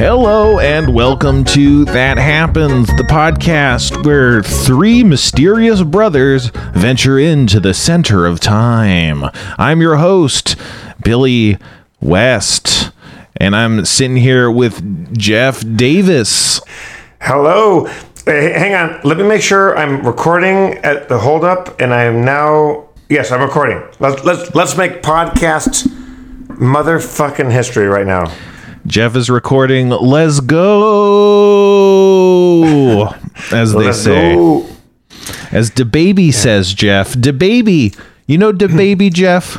Hello and welcome to That Happens, the podcast where three mysterious brothers venture into the center of time. I'm your host, Billy West, and I'm sitting here with Jeff Davis. Hello. Uh, hey, hang on. Let me make sure I'm recording at the hold up and I am now yes, I'm recording. Let's let's let's make podcast motherfucking history right now. Jeff is recording Let's Go, as they Let's say. go. As DaBaby says, Jeff. DaBaby. You know DaBaby, Jeff?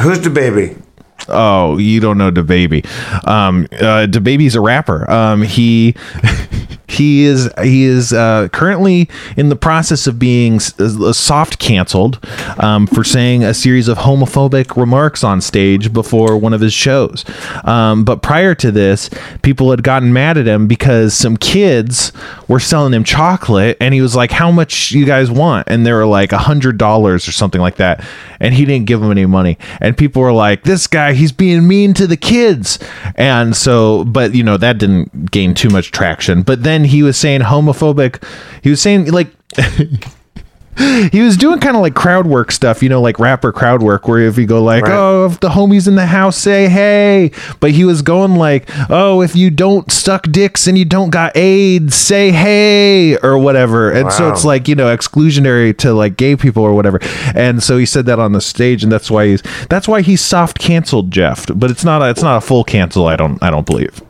Who's the baby? Oh, you don't know DaBaby. Um, uh, DaBaby's a rapper. Um, he he is he is uh, currently in the process of being uh, soft canceled um, for saying a series of homophobic remarks on stage before one of his shows. Um, but prior to this, people had gotten mad at him because some kids were selling him chocolate, and he was like, "How much you guys want?" And they were like a hundred dollars or something like that, and he didn't give them any money. And people were like, "This guy, he's being mean to the kids." And so, but you know that didn't gain too much traction. But then he was saying homophobic. He was saying like. he was doing kind of like crowd work stuff, you know, like rapper crowd work, where if you go like, Right. "Oh, if the homies in the house say hey," but he was going like, "Oh, if you don't suck dicks and you don't got AIDS, say hey," or whatever. And so it's like you know exclusionary to like gay people or whatever. And so he said that on the stage, and that's why he's that's why he's soft canceled Jeff. But it's not a it's not a full cancel. I don't I don't believe.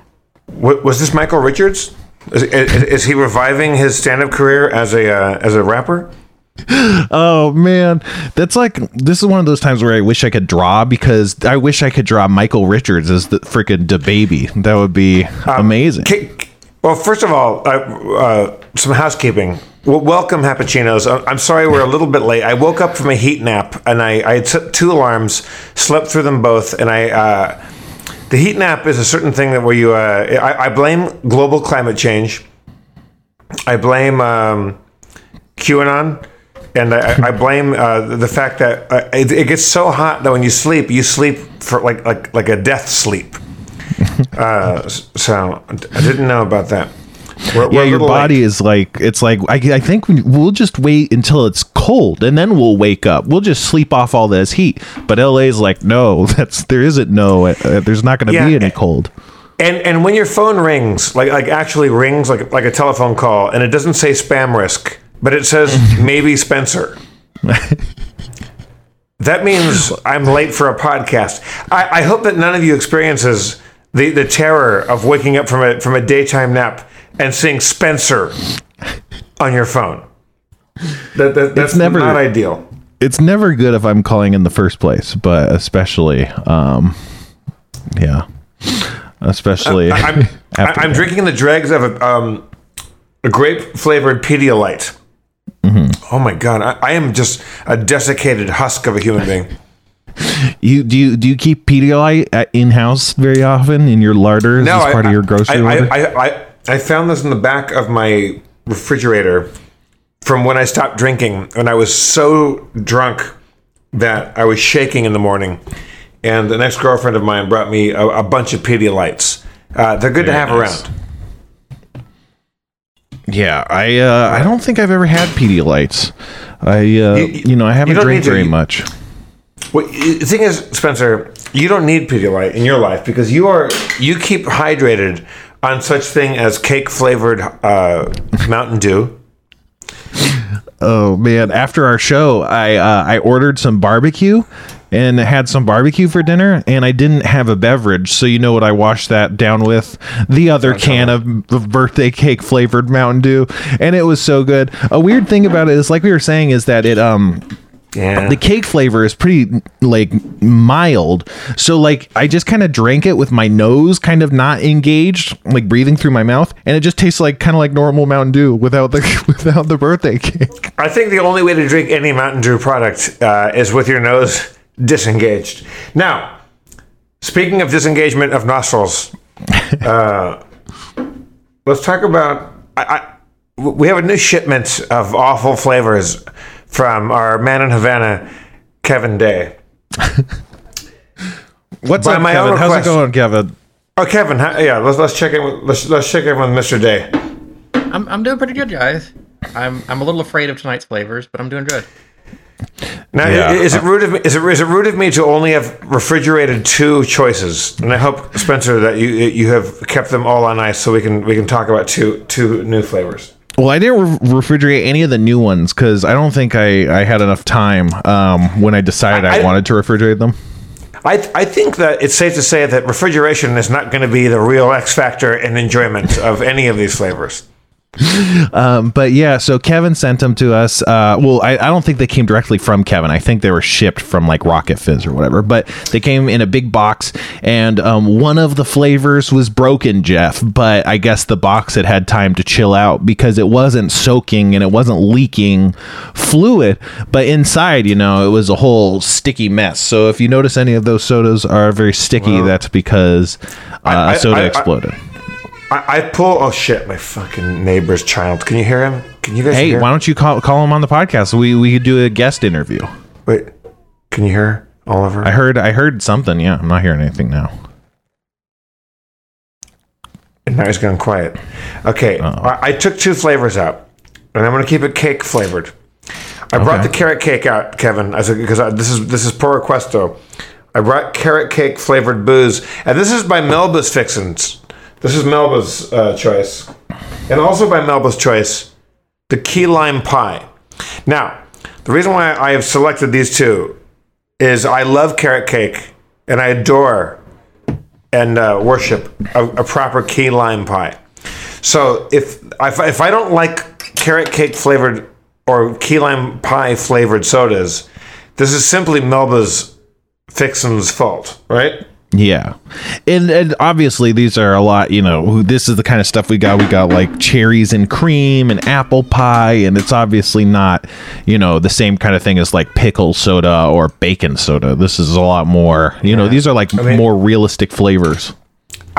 Wa- Was this Michael Richards? Is, is, is he reviving his stand-up career as a uh, as a rapper? Oh man, that's like this is one of those times where I wish I could draw because I wish I could draw Michael Richards as the freaking the baby. That would be amazing. Ki- Well, first of all, uh, uh, some housekeeping. Well, welcome, Happuccinos. I'm sorry we're a little bit late. I woke up from a heat nap and I, I had two alarms, slept through them both, and I. Uh, the heat nap is a certain thing that where you. Uh, I, I blame global climate change. I blame um, QAnon. And I, I blame uh, the fact that uh, it, it gets so hot that when you sleep, you sleep for like like like a death sleep. Uh, so I didn't know about that. We're, yeah, we're your body is like it's like I, I think we'll just wait until it's cold and then we'll wake up. We'll just sleep off all this heat. But LA's like no, that's there isn't no. Uh, there's not going to Yeah, be any cold. And and when your phone rings, like like actually rings like like a telephone call, and it doesn't say spam risk, but it says maybe Spencer. that means I'm late for a podcast. I, I hope that none of you experiences the, the terror of waking up from a from a daytime nap and seeing Spencer on your phone. That, that, that's never- not ideal. It's never good if I'm calling in the first place, but especially, um, yeah, especially. I'm, I- after I'm drinking the dregs of a, um, a grape flavored Pedialyte. Mm-hmm. Oh my god, I, I am just a desiccated husk of a human being. You do you do you keep Pedialyte in house very often in your larder? Is this I- part of your grocery I? I, I, I, I found this in the back of my refrigerator from when I stopped drinking, and I was so drunk that I was shaking in the morning. And an ex girlfriend of mine brought me a, a bunch of Pedialites. Uh, they're good to have nice. around. yeah, I uh, I don't think I've ever had Pedialites. I uh, you, You- know I haven't drank very you- much. Well, the thing is, Spencer, you don't need Pedialyte in your life because you are you keep hydrated on such thing as cake flavored uh, Mountain Dew. Oh man! After our show, I uh, I ordered some barbecue and had some barbecue for dinner, and I didn't have a beverage. So you know what? I washed that down with the other can of, of birthday cake flavored Mountain Dew, and it was so good. A weird thing about it is, like we were saying, is that it um Yeah. the cake flavor is pretty like mild so like i just kind of drank it with my nose kind of not engaged like breathing through my mouth and it just tastes like kind of like normal mountain dew without the without the birthday cake I think the only way to drink any Mountain Dew product uh, is with your nose disengaged. Now, speaking of disengagement of nostrils, uh, let's talk about. I, I, we have a new shipment of awful flavors from our man in Havana, Kevin Day. what's By up my kevin own how's it going kevin Oh, Kevin, how, yeah, let's let's check in. With, let's let's check in with Mr. Day. I'm, I'm doing pretty good, guys. I'm I'm a little afraid of tonight's flavors, but I'm doing good. Now, Yeah. is it rude of me? Is it is it rude of me to only have refrigerated two choices? And I hope Spencer that you you have kept them all on ice so we can we can talk about two two new flavors. Well, I didn't re- refrigerate any of the new ones because I don't think I, I had enough time um, when I decided I, I- wanted to refrigerate them. I, I think that it's safe to say that refrigeration is not going to be the real X factor in enjoyment of any of these flavors. Um, but yeah, so Kevin sent them to us. Uh, well, I, I don't think they came directly from Kevin. I think they were shipped from like Rocket Fizz or whatever. But they came in a big box, and um, one of the flavors was broken, Jeff. But I guess the box had had time to chill out because it wasn't soaking and it wasn't leaking fluid. But inside, you know, it was a whole sticky mess. So if you notice any of those sodas are very sticky, that's because uh, I- a soda I- I- exploded. I, I pull. Oh shit! My fucking neighbor's child. Can you hear him? Can you guys hear him? hey, why don't you call call him on the podcast? We we could do a guest interview. Wait. Can you hear Oliver? I heard I heard something. Yeah, I'm not hearing anything now. And now he's gone quiet. Okay, oh. I, I took two flavors out, and I'm going to keep it cake flavored. I brought the carrot cake out, Kevin, as because I, this is this is per request though. I brought carrot cake flavored booze, and this is by Melba's Fixins. This is Melba's uh, choice, and also by Melba's choice, the key lime pie. Now, the reason why I have selected these two is I love carrot cake, and I adore and uh, worship a, a proper key lime pie. So if if, if I don't like carrot cake flavored or key lime pie flavored sodas, this is simply Melba's Fixin's fault, right? Yeah, and and obviously these are a lot. You know, this is the kind of stuff we got. We got like cherries and cream and apple pie, and it's obviously not, you know, the same kind of thing as like pickle soda or bacon soda. This is a lot more. You know, these are like mean- more realistic flavors.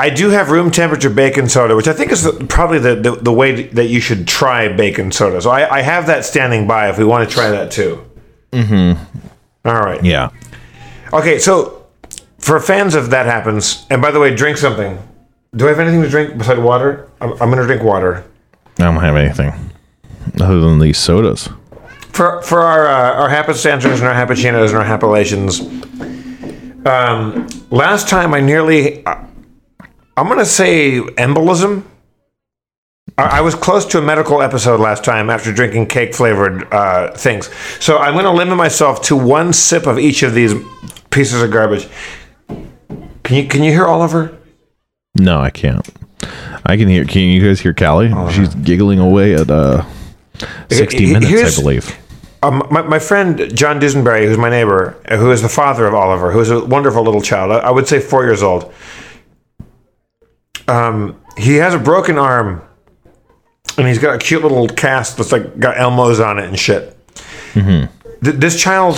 I do have room temperature bacon soda, which I think is the, probably the, the, the way that you should try bacon soda. So I, I have that standing by if we want to try that too. Mm-hmm. All right. Yeah. Okay, so for fans if That Happens, and by the way, drink something. Do I have anything to drink besides water? I'm, I'm going to drink water. I don't have anything other than these sodas. For for our uh, our happenstancers and our happuccinos and our happilations, um, last time I nearly, uh, I'm going to say embolism. I, I was close to a medical episode last time after drinking cake flavored uh, things. So I'm going to limit myself to one sip of each of these pieces of garbage. Can you can you hear Oliver? No, I can't. I can hear. Can you guys hear Callie? She's giggling away at uh, sixty He- minutes, here's- I believe. Um, my, my friend John Dusenberry, who's my neighbor, who is the father of Oliver, who is a wonderful little child, I, I would say four years old. Um, he has a broken arm, and he's got a cute little cast that's like got Elmos on it and shit. Th- this child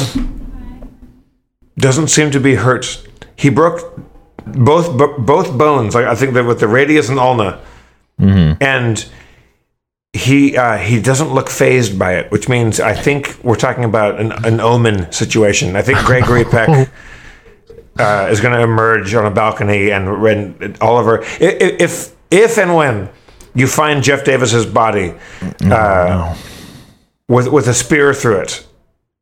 doesn't seem to be hurt. He broke both bo- both bones. Like I think that with the radius and ulna, and he uh, he doesn't look phased by it, which means I think we're talking about an, an omen situation. I think Gregory Peck uh, is going to emerge on a balcony, and, and Oliver, if if and when you find Jeff Davis's body uh, with with a spear through it.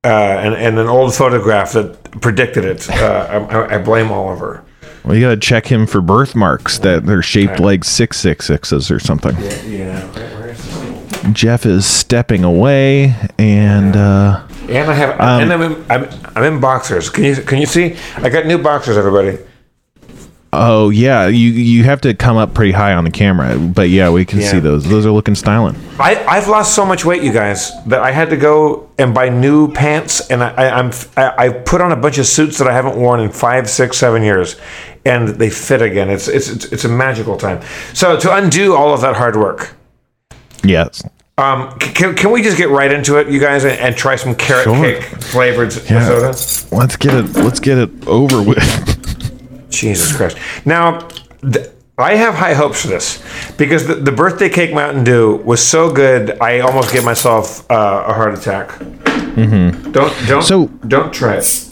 Uh, and, and an old photograph that predicted it. Uh, I, I blame Oliver. Well, you gotta check him for birthmarks that they're shaped like six six sixes or something. Yeah. Jeff is stepping away, and uh, And I have, and I'm in, I'm, I'm in boxers. Can you can you see? I got new boxers, everybody. Oh yeah, you you have to come up pretty high on the camera, but yeah, we can Yeah. see those. Those are looking styling. I, I've lost so much weight, you guys, that I had to go and buy new pants, and I, I, I'm I, I put on a bunch of suits that I haven't worn in five, six, seven years, and they fit again. It's it's it's, it's a magical time. So to undo all of that hard work, Yes. um, c- can, can we just get right into it, you guys, and, and try some carrot Sure. cake flavored soda? Let's get it. Let's get it over with. Jesus Christ. Now, th- I have high hopes for this because the, the birthday cake Mountain Dew was so good, I almost gave myself uh, a heart attack. Mm-hmm. Don't don't So- don't try it.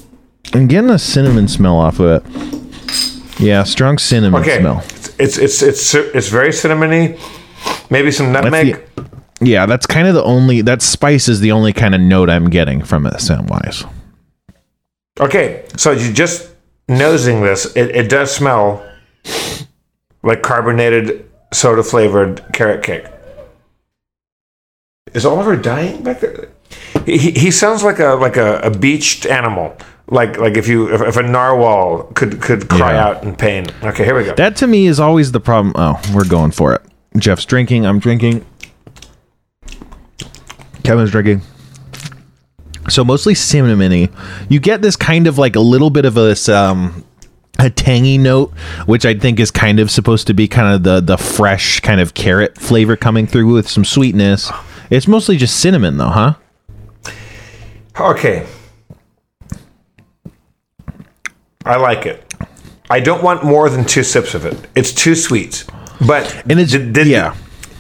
I'm getting a cinnamon smell off of it. Yeah, strong cinnamon Okay, smell. it's it's it's it's very cinnamony. Maybe some nutmeg. the- Yeah, that's kind of the only that spice is the only kind of note I'm getting from it scent wise. Okay, so you just nosing this, it, it does smell like carbonated soda flavored carrot cake. Is Oliver dying back there? He, he- he sounds like a like a, a beached animal. Like like if you if, if a narwhal could could cry Yeah. out in pain. Okay, here we go. That to me is always the problem. Oh, we're going for it. Jeff's drinking. I'm drinking. Kevin's drinking. So mostly cinnamony. You get this kind of like a little bit of this um a tangy note, which I think is kind of supposed to be kind of the the fresh kind of carrot flavor coming through with some sweetness. It's mostly just cinnamon though, huh? Okay. I like it. I don't want more than two sips of it. It's too sweet. But And it's- did- did- yeah.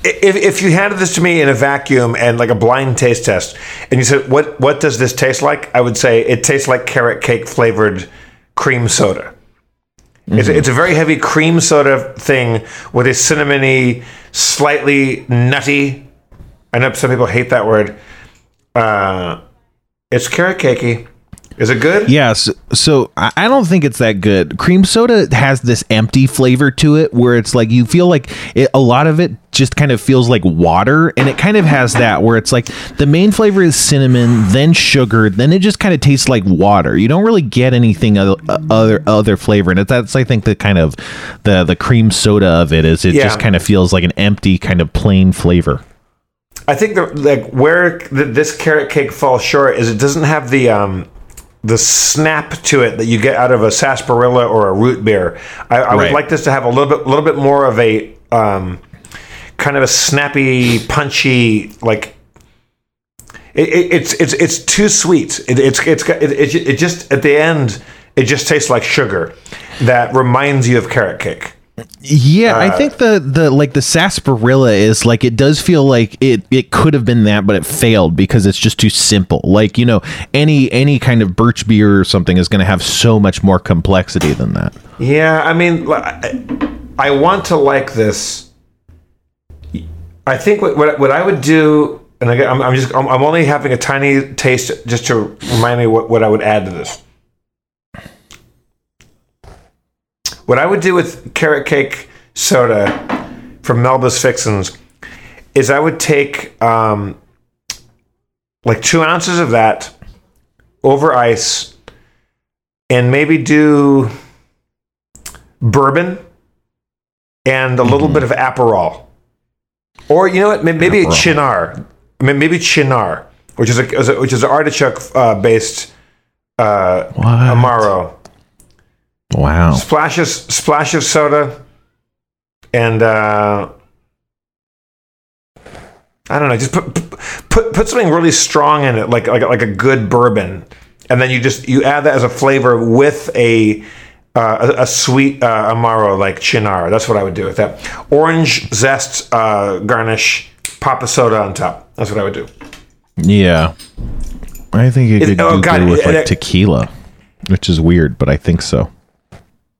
If, if you handed this to me in a vacuum and like a blind taste test, and you said, "What what does this taste like?" I would say it tastes like carrot cake flavored cream soda. It's, it's a very heavy cream soda thing with a cinnamony, slightly nutty. I know some people hate that word. Uh, it's carrot cakey. Is it good? Yes. So I don't think it's that good. Cream soda has this empty flavor to it where it's like you feel like it, a lot of it just kind of feels like water. And it kind of has that where it's like the main flavor is cinnamon, then sugar, then it just kind of tastes like water. You don't really get anything other other, other flavor. And it, that's, I think, the kind of the, the cream soda of it is it Yeah. just kind of feels like an empty kind of plain flavor. I think the like where th- this carrot cake falls short is it doesn't have the um the snap to it that you get out of a sarsaparilla or a root beer. I, I would like this to have a little bit little bit more of a um kind of a snappy, punchy like. It, it, it's it's it's too sweet. It, it's it's got- it, it, it just at the end it just tastes like sugar that reminds you of carrot cake. Yeah, I uh, think the the like the sarsaparilla is like it does feel like it it could have been that, but it failed because it's just too simple. Like you know, any any kind of birch beer or something is going to have so much more complexity than that. Yeah, I mean, I, I want to like this. I think what what, what I would do, and again, I'm, I'm just I'm, I'm only having a tiny taste just to remind me what, what I would add to this. What I would do with carrot cake soda from Melba's Fixins is I would take um, like two ounces of that over ice and maybe do bourbon and a little bit of Aperol. Or you know what? May- Maybe a Aperol. Cynar. I mean, Maybe Cynar, which is a is a- which is an artichoke uh, based uh, What? amaro. Wow. Splash of splash of soda, and uh, I don't know. Just put put put something really strong in it, like like like a good bourbon, and then you just you add that as a flavor with a uh, a, a sweet uh, amaro like Cynar. That's what I would do with that. Orange zest uh, garnish, pop a soda on top. That's what I would do. Yeah, I think It- could oh, do God, good with it- like it- tequila, which is weird, but I think so.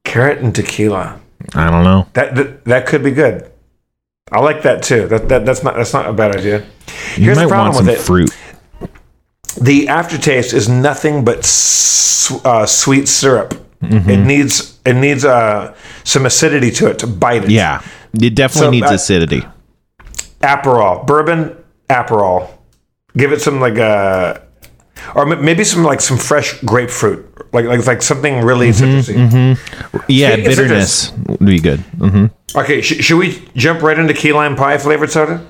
Carrot and tequila. I don't know. That that, that could be good. I like that too. That, that that's not that's not a bad idea. You Here's might the problem want some with it. fruit. the aftertaste is nothing but s- uh, sweet syrup. Mm-hmm. It needs it needs uh, some acidity to it to bite it. Yeah, it definitely So, needs uh, acidity. Aperol, bourbon, Aperol. Give it some like uh or m- maybe some like some fresh grapefruit, like like it's like something really Mm-hmm, citrusy. Yeah, speaking bitterness would be good. hmm Okay, sh- should we jump right into key lime pie flavored soda?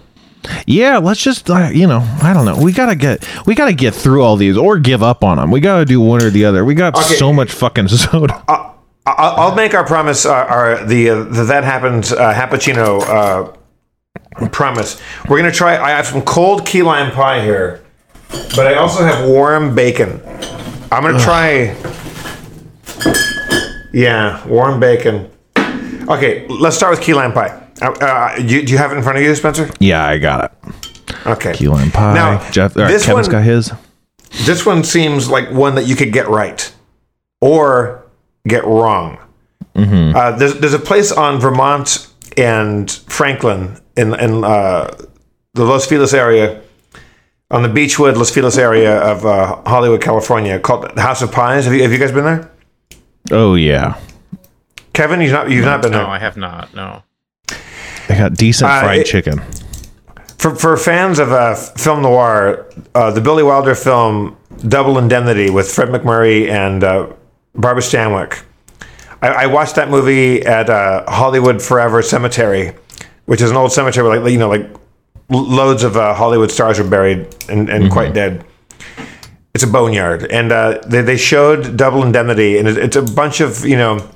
Yeah, let's just uh, you know, I don't know. We gotta get we gotta get through all these or give up on them. We gotta do one or the other. We got Okay. so much fucking soda. I- I'll make our promise, uh, our the, uh, the that happens uh, Happuccino uh, promise. We're gonna try. I have some cold key lime pie here, but I also have warm bacon. I'm gonna try. Yeah, warm bacon. Okay, let's start with key lime pie. Uh, uh, you, do you have it in front of you, Spencer? yeah, I got it. Okay. Key lime pie. Now, Jeff, or this Kevin's one- got his. This one seems like one that you could get right, or get wrong. Uh, there's there's a place on Vermont and Franklin in in uh, the Los Feliz area, on the Beechwood Los Feliz area of uh, Hollywood, California, called the House of Pies. Have you have you guys been there? Oh yeah, Kevin, you've not you've not been No, there. No, I have not. No. they got decent Uh, fried it- chicken. For, for fans of uh, film noir, uh, the Billy Wilder film Double Indemnity with Fred MacMurray and uh, Barbara Stanwyck. I, I watched that movie at uh, Hollywood Forever Cemetery, which is an old cemetery like, you know, like l- loads of uh, Hollywood stars are buried and, and quite dead. It's a boneyard, and uh, they, they showed Double Indemnity, and it, it's a bunch of you know,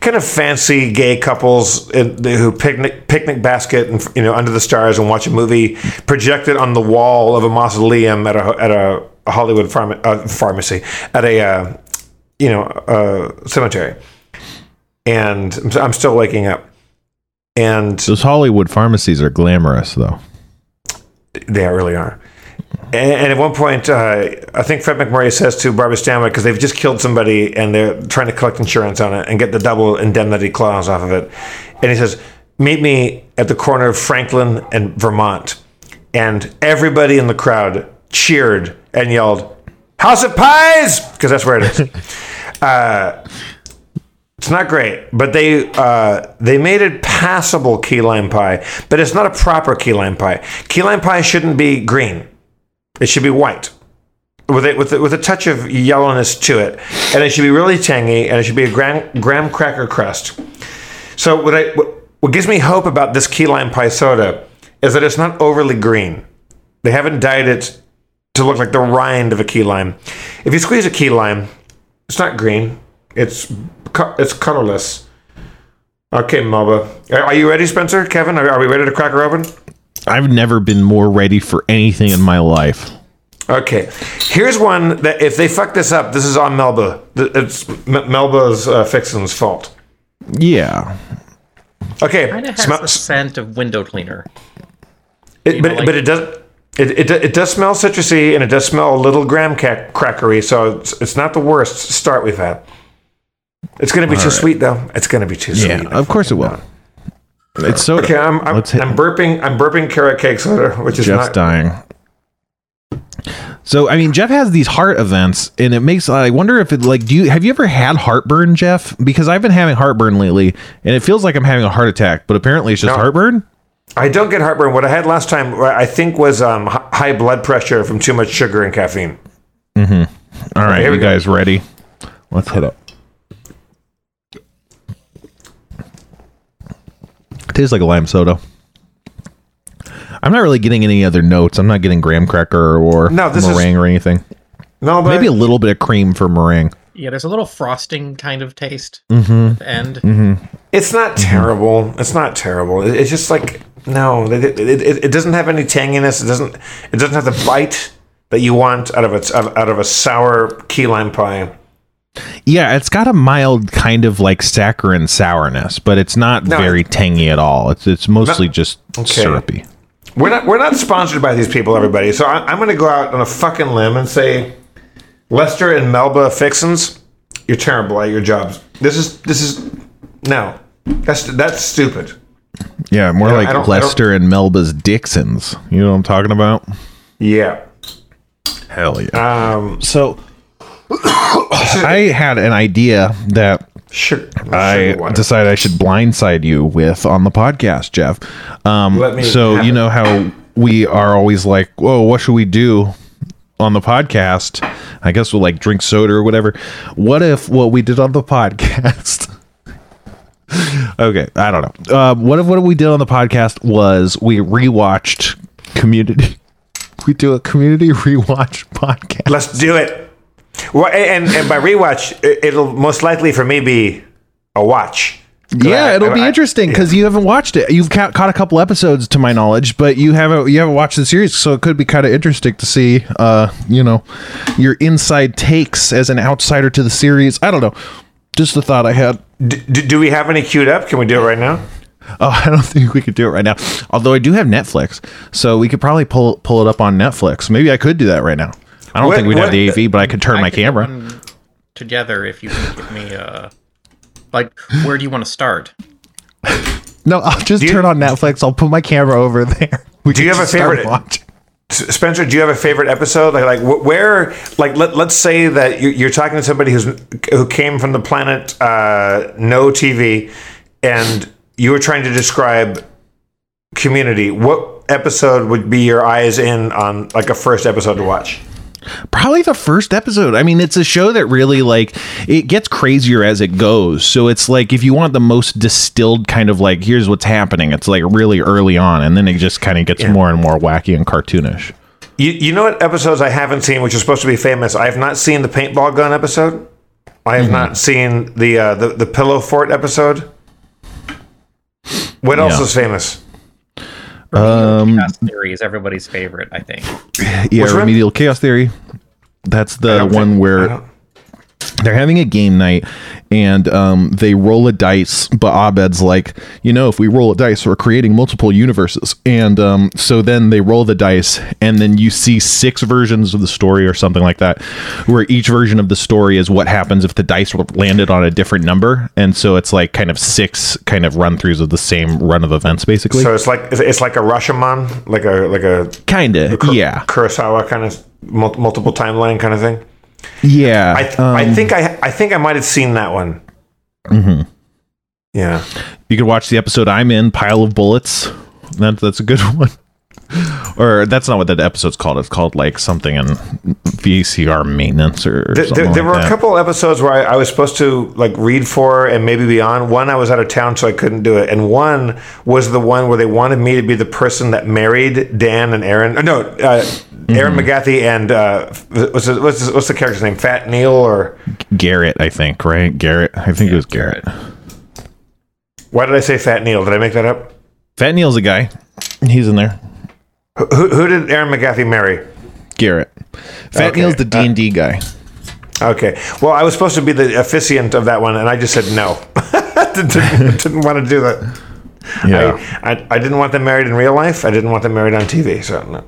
kind of fancy gay couples in, who picnic picnic basket and you know under the stars and watch a movie projected on the wall of a mausoleum at a at a, Hollywood pharma, uh, pharmacy at a uh, you know uh, cemetery, and I'm still waking up, and Those Hollywood pharmacies are glamorous, though. They really are. And, and at one point, uh, I think Fred MacMurray says to Barbara Stanwyck because they've just killed somebody and they're trying to collect insurance on it and get the double indemnity clause off of it. And he says, "Meet me at the corner of Franklin and Vermont." And everybody in the crowd cheered and yelled, "House of Pies!" because that's where it is. uh, it's not great, but they uh, they made it passable key lime pie, but it's not a proper key lime pie. Key lime pie shouldn't be green; it should be white, with it with a, with a touch of yellowness to it, and it should be really tangy, and it should be a graham, graham cracker crust. So what I what, what gives me hope about this key lime pie soda is that it's not overly green. They haven't dyed it to look like the rind of a key lime. If you squeeze a key lime, it's not green. It's it's colorless. Okay, Melba. Are are you ready, Spencer? Kevin, are, are we ready to crack her open? I've never been more ready for anything in my life. Okay. Here's one that if they fuck this up, this is on Melba. It's M- Melba's uh, Fixin's fault. Yeah, Okay. Kind of has smell- the scent of window cleaner. it, but, know, like- but it does. It, it, it does smell citrusy and it does smell a little graham ca- crackery, so it's, it's not the worst start we've had. It's going to be too right. sweet, though. It's going to be too yeah. sweet. Of course it will. It's so. Okay, I'm, I'm, Let's hit- I'm burping. I'm burping carrot cake soda, which is Jeff's not. dying. So I mean, Jeff has these heart events, and it makes I wonder if it like do you have you ever had heartburn, Jeff? Because I've been having heartburn lately, and it feels like I'm having a heart attack, but apparently it's just No. heartburn. I don't get heartburn. What I had last time, I think, was um, h- high blood pressure from too much sugar and caffeine. Mm-hmm. All right, here you we go. guys ready? Let's hit it. Tastes like a lime soda. I'm not really getting any other notes. I'm not getting graham cracker or No, this is- meringue or anything. No, but Maybe a little bit of cream for meringue. Yeah, there's a little frosting kind of taste mm-hmm. at the end. Mm-hmm. it's not mm-hmm. terrible. It's not terrible. It's just like no, it, it, it, it doesn't have any tanginess. It doesn't. It doesn't have the bite that you want out of its out of a sour key lime pie. Yeah, it's got a mild kind of like saccharine sourness, but it's not No. very tangy at all. It's it's mostly just Okay. syrupy. We're not we're not sponsored by these people, everybody. So I, I'm going to go out on a fucking limb and say, Lester and Melba Fixins, you're terrible at your jobs. This is this is no, that's that's stupid. Yeah, more Yeah, like don't- I don't- Lester and Melba's Dixons. You know what I'm talking about? Yeah. Hell yeah. Um. so I had an idea that Sure. I decided I should blindside you with on the podcast, Jeff. Um, so you it. know how we are always like, "Whoa, what should we do on the podcast?" I guess we'll like drink soda or whatever. What if what we did on the podcast? okay, I don't know. Uh, what if what we did on the podcast was we rewatched Community. We do a community rewatch podcast. Let's do it. Well, and and by rewatch, it- it'll most likely for me be a watch. Yeah, I- it'll be I- interesting because you haven't watched it. You've ca- caught a couple episodes, to my knowledge, but you haven't you haven't watched the series, so it could be kind of interesting to see, uh, you know, your inside takes as an outsider to the series. I don't know, just the thought I had. D- d- do we have any queued up? Can we do it right now? Oh, I don't think we could do it right now. Although I do have Netflix, so we could probably pull pull it up on Netflix. Maybe I could do that right now. I don't What- think we'd have the AV, but I could turn I my could camera. together if you can give me uh Like, where do you want to start? No, I'll just you- turn on Netflix. I'll put my camera over there. We Do you have a just favorite- watching. Spencer, do you have a favorite episode? Like, like where, like, let, let's say that you're, you're talking to somebody who's who came from the planet uh, no TV, and you were trying to describe Community. What episode would be your eyes in on, like, a first episode to watch? Probably the first episode. I mean, it's a show that really like it gets crazier as it goes. So it's like if you want the most distilled kind of like here's what's happening, it's like really early on, and then it just kind of gets more and more wacky and cartoonish. You, you know what episodes I haven't seen, which are supposed to be famous? I have not seen the paintball gun episode. I have not seen the, uh, the the pillow fort episode. What else Yeah. is famous? Um, theory is everybody's favorite, I think. Yeah, Which one? remedial chaos theory. That's the one think- where don't- they're having a game night and um, they roll a dice but abed's like you know if we roll a dice we're creating multiple universes. And um, so then they roll the dice and then you see six versions of the story or something like that where each version of the story is what happens if the dice landed on a different number. And so it's like kind of six kind of run throughs of the same run of events basically. So it's like it's- like a Rashomon, like a like a kind of yeah. Kurosawa kind of multiple timeline kind of thing. Yeah I th- um, I think I I think I might have seen that one. Mm-hmm. Yeah. You could watch the episode I'm in, Pile of Bullets. That, that's a good one. or that's not what that episode's called. It's called like something in VCR maintenance or There, something there, there like were that. a couple episodes where I, I was supposed to like read for and maybe be on. One I was out of town, so I couldn't do it. And one was the one where they wanted me to be the person that married Dan and Erin. uh, No, uh, Erin Mm-hmm. McGathy and uh, what's the, what's the, what's the character's name? Fat Neil or Garrett, I think, right? Garrett. I think it was Garrett. why did I say Fat Neil? Did I make that up? Fat Neil's a guy. He's in there. Who, who did Erin McGathy marry? Garrett. Fat Okay. Neil's the D and D guy. Okay. Well, I was supposed to be the officiant of that one, and I just said no. didn't, didn't want to do that. Yeah. I, I, I didn't want them married in real life. I didn't want them married on TV. So no.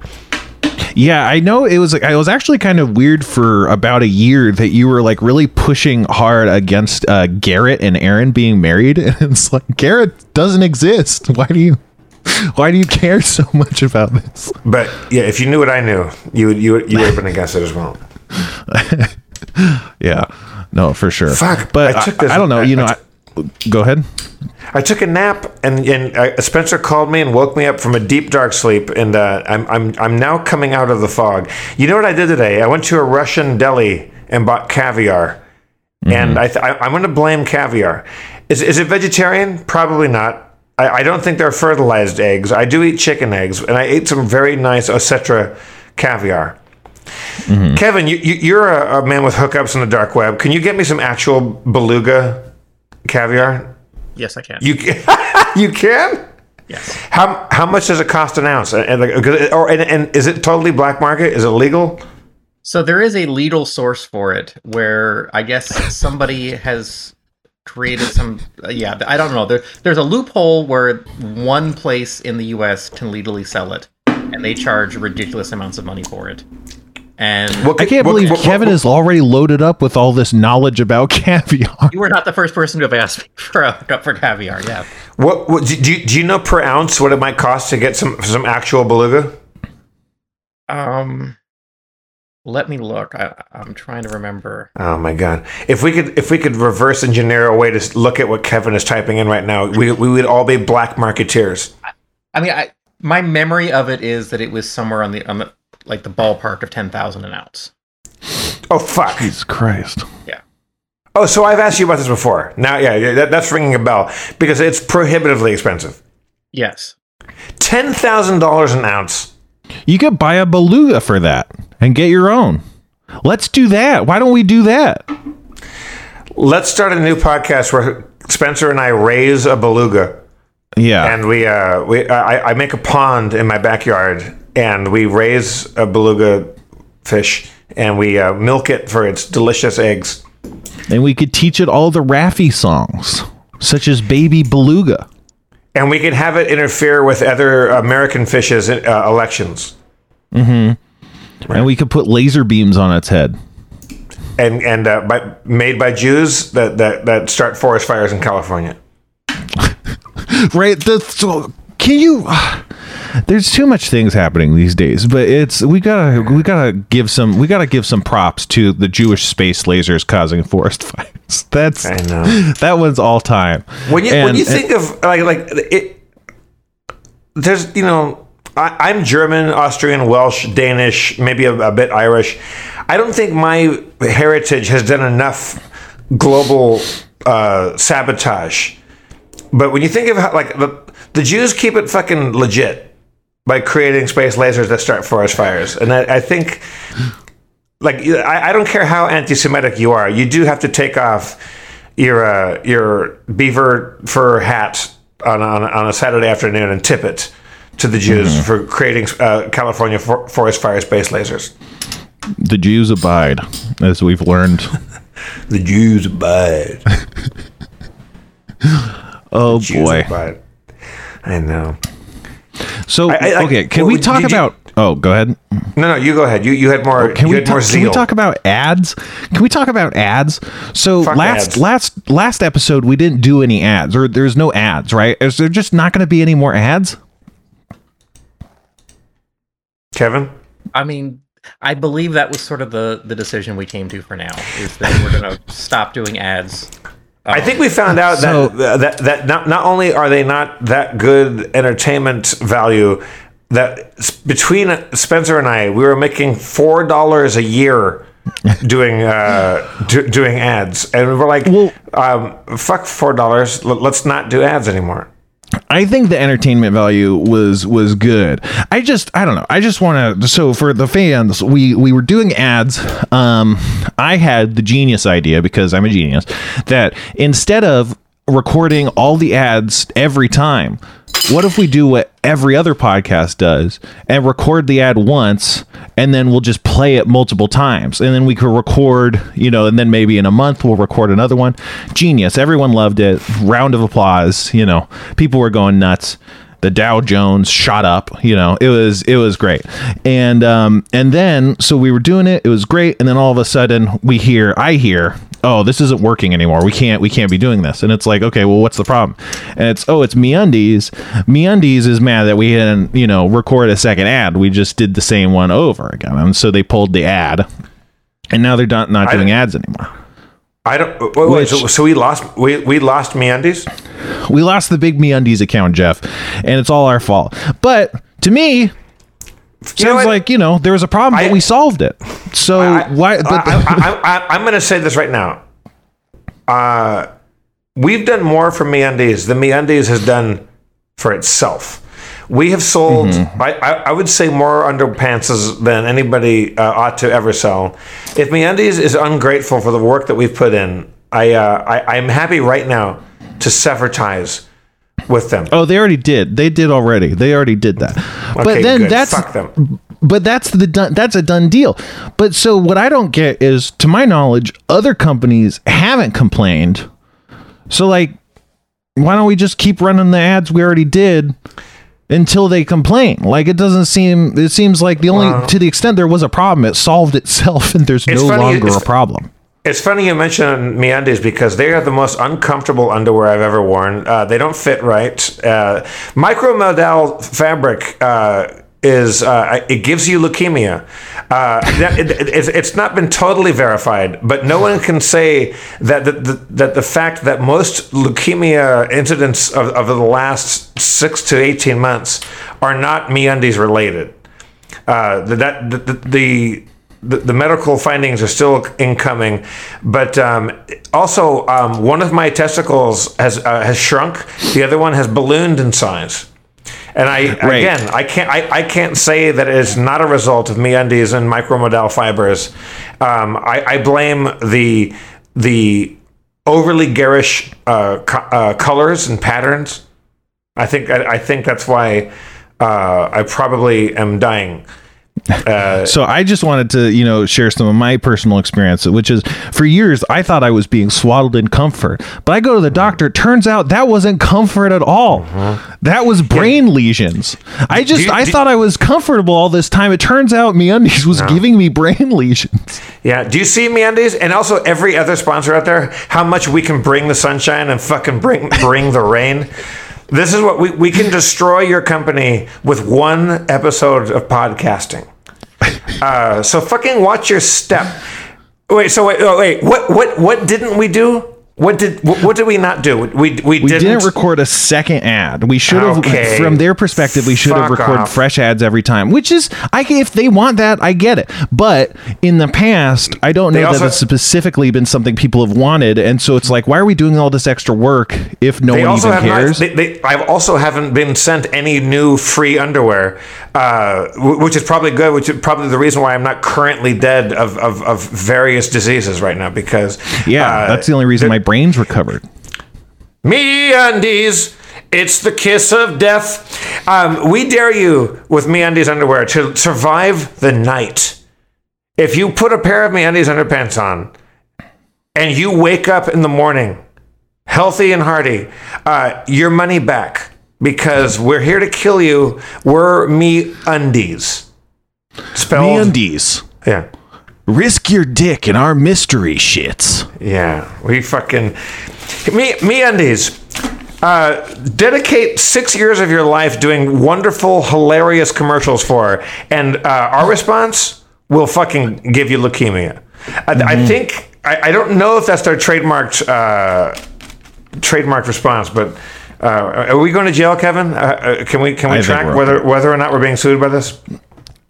Yeah, I know it was like I was actually kind of weird for about a year that you were like really pushing hard against uh, Garrett and Erin being married, and it's like Garrett doesn't exist. Why do you, why do you care so much about this? But yeah, if you knew what I knew, you would you would, you would have been against it as well. Yeah, no, for sure. Fuck, but I I, took this- I don't know. I- You know, go ahead. I took a nap, and and uh, Spencer called me and woke me up from a deep dark sleep, and uh, I'm I'm I'm now coming out of the fog. You know what I did today? I went to a Russian deli and bought caviar, and I, th- I I'm going to blame caviar. Is is it vegetarian? Probably not. I, I don't think they're fertilized eggs. I do eat chicken eggs, and I ate some very nice Osetra caviar. Kevin, you, you, you're a, a man with hookups in the dark web. Can you get me some actual beluga caviar? Yes, I can. You can? you can? yes. How how much does it cost an ounce? And, like, or and, and is it totally black market? Is it legal? So there is a legal source for it where I guess somebody has created some uh, yeah, I don't know. There, there's a loophole where one place in the US can legally sell it and they charge ridiculous amounts of money for it. And What I can't what- believe what- Kevin what- is already loaded up with all this knowledge about caviar. you were not the first person to have asked me for a hookup for caviar. Yeah. What, what do, you, do you know per ounce what it might cost to get some some actual beluga? Um let me look. I, I'm trying to remember. Oh my god! If we could if we could reverse engineer a way to look at what Kevin is typing in right now, we we would all be black marketeers. I mean, I my memory of it is that it was somewhere on the on the like the ballpark of ten thousand an ounce. Oh fuck! Jesus Christ. Yeah. Oh, so I've asked you about this before. Now, yeah, yeah that, that's ringing a bell because it's prohibitively expensive. Yes. Ten thousand dollars an ounce. You could buy a beluga for that and get your own. Let's do that. Why don't we do that? Let's start a new podcast where Spencer and I raise a beluga. Yeah. and we uh we I, I make a pond in my backyard and we raise a beluga fish and we uh, milk it for its delicious eggs and we could teach it all the Raffi songs, such as Baby Beluga. and we could have it interfere with other American fishes uh, elections And we could put laser beams on its head. and and uh, by, made by Jews that, that that start forest fires in California. right the can you there's too much things happening these days but it's we gotta we gotta give some we gotta give some props to the jewish space lasers causing forest fires that's I know. that one's all time When you when you think of like like it, there's you know I, I'm German, Austrian, Welsh, Danish, maybe a, a bit Irish. I don't think my heritage has done enough global uh, sabotage. But when you think of how, like the, the Jews keep it fucking legit by creating space lasers that start forest fires, and I, I think like I, I don't care how anti-Semitic you are, you do have to take off your uh, your beaver fur hat on, on on a Saturday afternoon and tip it to the Jews for creating uh, California for, forest fire space lasers. the jews abide as we've learned The Jews abide. oh Jews boy abide. I know. so I- I- okay can well, we did talk you- about oh go ahead No, no, you go ahead. You you had more. can you we had more talk, can we talk about ads? Can we talk about ads? So Fuck last ads. last last episode we didn't do any ads or there's no ads, right? Is there just not going to be any more ads? Kevin? I mean, I believe that was sort of the the decision we came to for now is that we're going to stop doing ads. I think we found out So- that that that not not only are they not that good entertainment value, that between Spencer and I, we were making four dollars a year doing uh, do, doing ads, and we were like, Well- um, "Fuck four dollars. Let's not do ads anymore." I think the entertainment value was was good. I just I don't know. I just want to so for the fans, we we were doing ads. Um I had the genius idea because I'm a genius that instead of recording all the ads every time, what if we do what every other podcast does and record the ad once and then we'll just play it multiple times and then we could record, you know, and then maybe in a month we'll record another one. Genius. Everyone loved it. Round of applause, you know. People were going nuts. The Dow Jones shot up, you know. It was it was great. And um and then so we were doing it. It was great and then all of a sudden we hear I hear oh this isn't working anymore. We can't we can't be doing this. And it's like okay well what's the problem? And it's oh it's meundies. Meundies is mad that we didn't you know record a second ad. We just did the same one over again. And so they pulled the ad. And now they're not not I- doing ads anymore. I don't. Wait, wait, Which- so, so we lost. We we lost MeUndies. we lost the big meundies account jeff. And it's all our fault. But to me sounds know like you know there was a problem I- but we solved it so why but I, I, I, I'm going to say this right now. Uh, we've done more for MeUndies than MeUndies has done for itself. We have sold, Mm-hmm. I, I, I would say, more underpants than anybody uh, ought to ever sell. If MeUndies is ungrateful for the work that we've put in, I, uh, I I'm happy right now to sever ties with them. Oh, they already did. They did already. They already did that. but then good. that's Fuck them. but that's the done that's a done deal. But so what I don't get is to my knowledge other companies haven't complained. So like why don't we just keep running the ads we already did until they complain? Like it doesn't seem it seems like the only to the extent there was a problem it solved itself and there's no funny, longer a problem. It's funny you mention MeUndies because they are the most uncomfortable underwear I've ever worn. Uh, they don't fit right. Uh, micromodal fabric uh, is uh, it gives you leukemia. Uh, that, it, it- it's, not been totally verified, but no one can say that the, the, that the fact that most leukemia incidents of, of the last six to eighteen months are not MeUndies related. Uh, the, that the, the, the the, medical findings are still incoming, but um, also um, one of my testicles has uh, has shrunk. The other one has ballooned in size. And I Right. again, I can't I, I can't say that it is not a result of MeUndies and micromodal fibers. Um, I, I blame the the overly garish uh, co- uh, colors and patterns. I think I, I think that's why uh, I probably am dying. Uh, so I just wanted to, you know, share some of my personal experience, which is for years I thought I was being swaddled in comfort, but I go to the doctor. Turns out that wasn't comfort at all. Uh-huh. That was brain lesions. I just you- I thought I was comfortable all this time. It turns out MeUndies was giving me brain lesions. Yeah. Do you see MeUndies and also every other sponsor out there? How much we can bring the sunshine and fucking bring bring the rain. This is what we we can destroy your company with one episode of podcasting. Uh, so fucking watch your step. Wait. So wait. Oh, wait. What what what didn't we do? What did what, did we not do? We we, We didn't, didn't, record a second ad. We should have, Okay. from their perspective, we should have recorded off. fresh ads every time. Which is, I if they want that, I get it. But in the past, I don't know They that also- it's specifically been something people have wanted, and so it's like, why are we doing all this extra work if no one even cares? not. They, they, I also haven't been sent any new free underwear, uh, which is probably good. Which is probably the reason why I'm not currently dead of, of, of various diseases right now. Because yeah, uh, that's the only reason my brain's recovered. Me undies. It's the kiss of death. Um, we dare you with Me Undies underwear to survive the night. If you put a pair of Me Undies underpants on and you wake up in the morning healthy and hearty, uh, your money back because we're here to kill you. We're Me Undies. Spelled. MeUndies. Yeah. Risk your dick in our mystery shits. Yeah, we fucking me me undies. Uh, dedicate six years of your life doing wonderful, hilarious commercials for, and uh, our response will fucking give you leukemia. I, I think I, I don't know if that's their trademarked uh, trademarked response, but. Uh, are we going to jail, Kevin? Uh, uh, can we can we I track whether whether or not we're being sued by this?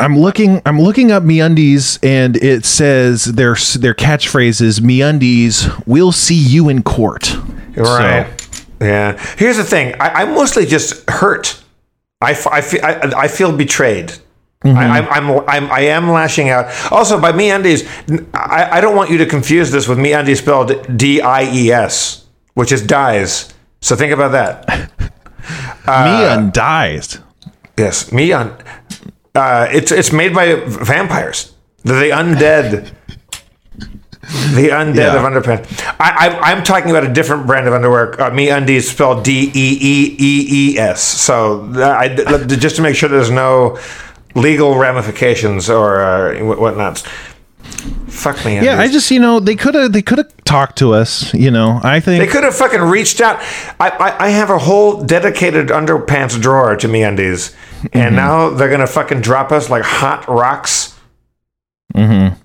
I'm looking. I'm looking up MeUndies, and it says their their catchphrase is MeUndies. We'll see you in court. Right. So, Yeah. Here's the thing. I, I'm mostly just hurt. I, f- I, feel, I, I feel betrayed. Mm-hmm. I, I'm, I'm, I'm, I am lashing out. Also, by me undies, I, I don't want you to confuse this with me undies spelled D I E S, which is dies. So think about that. MeUndies. Uh, yes, me on. Uh, it's it's made by vampires. The undead. The undead Yeah. of underpants. I, I, I'm talking about a different brand of underwear. Uh, me undies spelled D E E E E S. So that- I, just to make sure there's no legal ramifications or uh, wh- whatnots. Fuck me. Yeah, I just you know they could have they could have talked to us. You know, I think They could have fucking reached out. I, I, I have a whole dedicated underpants drawer to me undies, and now they're gonna fucking drop us like hot rocks. and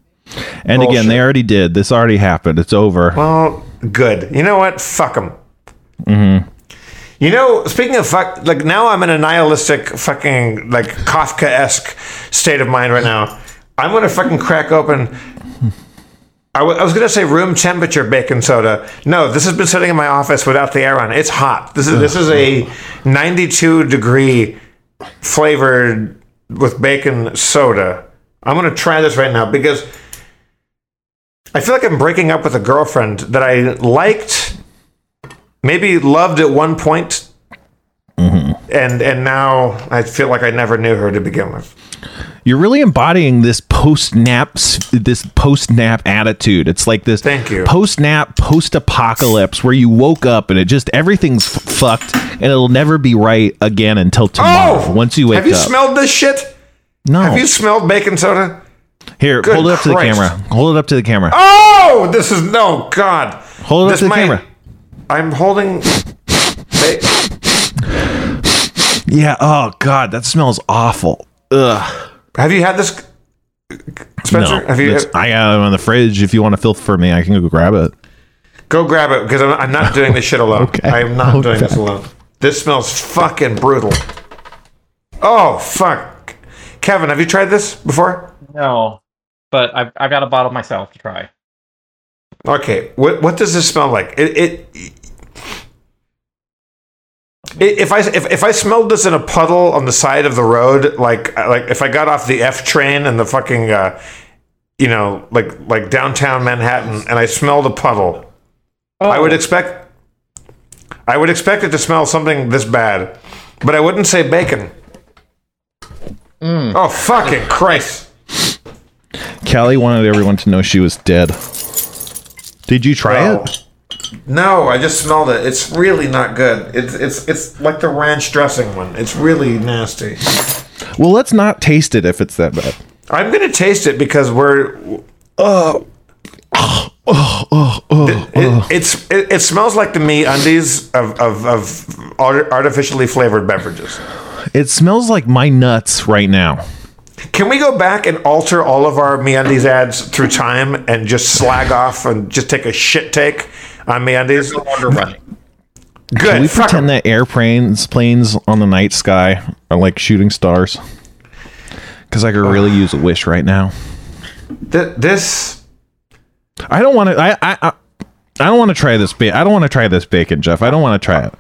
again they already did. This already happened. It's over. Well, good. You know what? Fuck them. Mm-hmm. You know, speaking of fuck, like now I'm in a nihilistic, fucking like Kafka esque state of mind right now. I'm gonna fucking crack open. I I was gonna say room temperature baking soda. No, this has been sitting in my office without the air on. It's hot. This is this is a 92 degree flavored with bacon soda. I'm gonna try this right now because I feel like I'm breaking up with a girlfriend that I liked, maybe loved at one point, mm-hmm. and and now I feel like I never knew her to begin with. You're really embodying this post nap this post nap attitude. It's like this Thank you. post nap post apocalypse where you woke up and it just everything's f- fucked and it'll never be right again until tomorrow. Oh! Once you wake Oh! have you up. smelled this shit? no. Have you smelled baking soda? Here, Good hold it up to the camera. Hold it up to the camera. Oh, this is no God. Hold it up to the camera. I'm holding. Ba- Yeah. Oh God, that smells awful. Ugh. Have you had this, Spencer? No, have you? it's- I got it on the fridge. If you want to filth for me, I can go grab it. Go grab it because I'm, I'm not doing this shit alone. Okay. I am not doing this alone. This smells fucking brutal. Oh fuck, Kevin, have you tried this before? No, but I've I've got a bottle myself to try. Okay, what what does this smell like? It, it, it if I if, if I smelled this in a puddle on the side of the road, like like if I got off the F train and the fucking uh, you know like like downtown Manhattan and I smelled a puddle, I would expect I would expect it to smell something this bad, but I wouldn't say bacon. Oh fucking Christ! Callie wanted everyone to know she was dead. Did you try Oh. it? No, I just smelled it. It's really not good. It's it's it's like the ranch dressing one. It's really nasty. Well, let's not taste it if it's that bad. I'm gonna taste it because we're. Oh, oh, oh, It, it's it, it smells like the me undies of, of, of artificially flavored beverages. It smells like my nuts right now. Can we go back and alter all of our MeUndies ads through time and just slag off and just take a shit take on MeUndies? No longer running. Good. Can we fuck 'em. pretend that airplanes planes on the night sky are like shooting stars? Because I could really use a wish right now. Th- this I don't want to. I I I, I don't want to try this. Ba- I don't want to try this bacon, Jeff. I don't want to try it.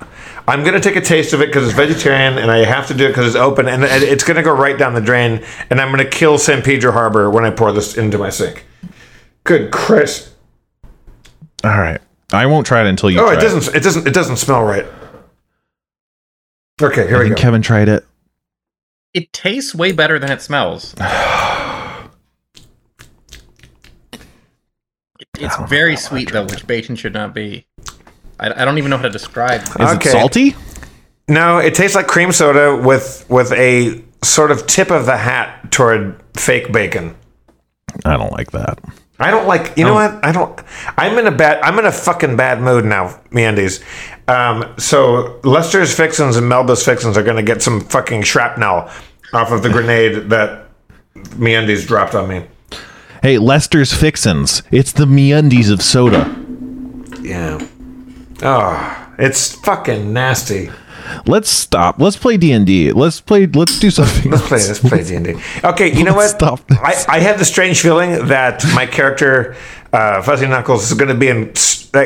I'm gonna take a taste of it because it's vegetarian, and I have to do it because it's open, and it's gonna go right down the drain, and I'm gonna kill San Pedro Harbor when I pour this into my sink. Good Chris. All right. I won't try it until you. Oh, try it doesn't. It doesn't. It doesn't smell right. Okay, here I we think go. Kevin tried it. It tastes way better than it smells. It's very sweet though, which bacon should not be. I, I don't even know how to describe. it. Is Okay. it salty? No, it tastes like cream soda with with a sort of tip of the hat toward fake bacon. I don't like that. I don't like. You know what? I don't. I'm in a bad. I'm in a fucking bad mood now, MeUndies. Um, so Lester's fixins and Melba's fixins are going to get some fucking shrapnel off of the grenade that MeUndies dropped on me. Hey, Lester's Fixins. It's the MeUndies of soda. Yeah. Oh, it's fucking nasty. Let's stop. Let's play D and D. Let's play. Let's do something. Let's play. Let's play D and D. Okay, you know what? Stop this. I, I have the strange feeling that my character, uh, Fuzzy Knuckles, is going to be in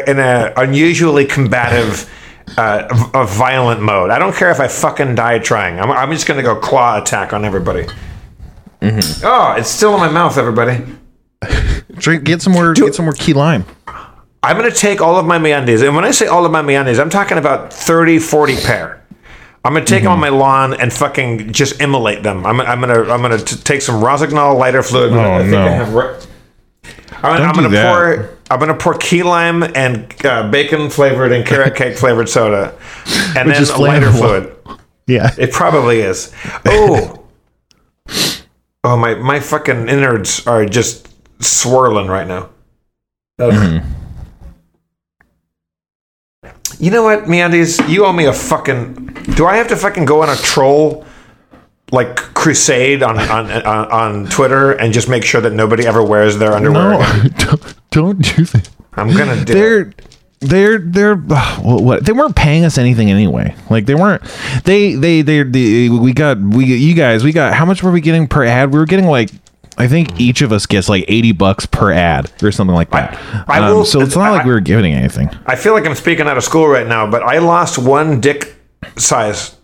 in a unusually combative, uh, a violent mode. I don't care if I fucking die trying. I'm, I'm just going to go claw attack on everybody. Mm-hmm. Oh, it's still in my mouth, everybody. Drink. Get some more. Get some more key lime. I'm going to take all of my MeUndies. And when I say all of my MeUndies, I'm talking about 30, 40 pair. I'm going to take them on Mm-hmm. my lawn and fucking just immolate them. I'm, I'm going to I'm going to take some Ronsonol lighter fluid. Oh, I think no. I have ri- I'm, I'm going to that. pour I'm going to pour key lime and uh, bacon flavored and carrot cake flavored soda and Which then is a lighter fluid. Yeah. It probably is. Oh. oh my my fucking innards are just swirling right now. Mm-hmm. You know what, MeUndies? You owe me a fucking. Do I have to fucking go on a troll like crusade on on on, on Twitter and just make sure that nobody ever wears their underwear? No, don't, don't do that. I'm gonna do. it. They're they're they're what, what they weren't paying us anything anyway. Like they weren't. They they they, they we got we you guys we got how much were we getting per ad? We were getting like. I think each of us gets like eighty bucks per ad or something like that. I Um, will- so it's not like we were giving anything. I feel like I'm speaking out of school right now, but I lost one dick size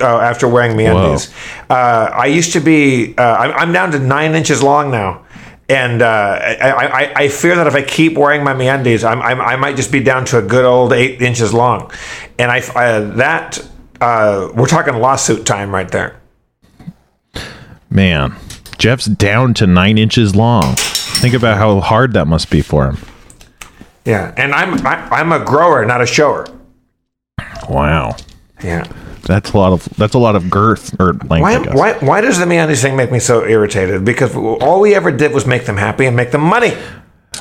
uh, after wearing MeUndies. Uh, I used to be. Uh, I'm, I'm down to nine inches long now. And uh, I, I, I fear that if I keep wearing my MeUndies, I'm, I'm, I might just be down to a good old eight inches long. And I, uh, that, uh, we're talking lawsuit time right there. Man, Jeff's down to nine inches long. Think about how hard that must be for him. Yeah. And I'm, I, I'm a grower, not a shower. Wow, Yeah. that's a lot of that's a lot of girth or length. Why, I why, why does the MeUndies thing make me so irritated? Because all we ever did was make them happy and make them money.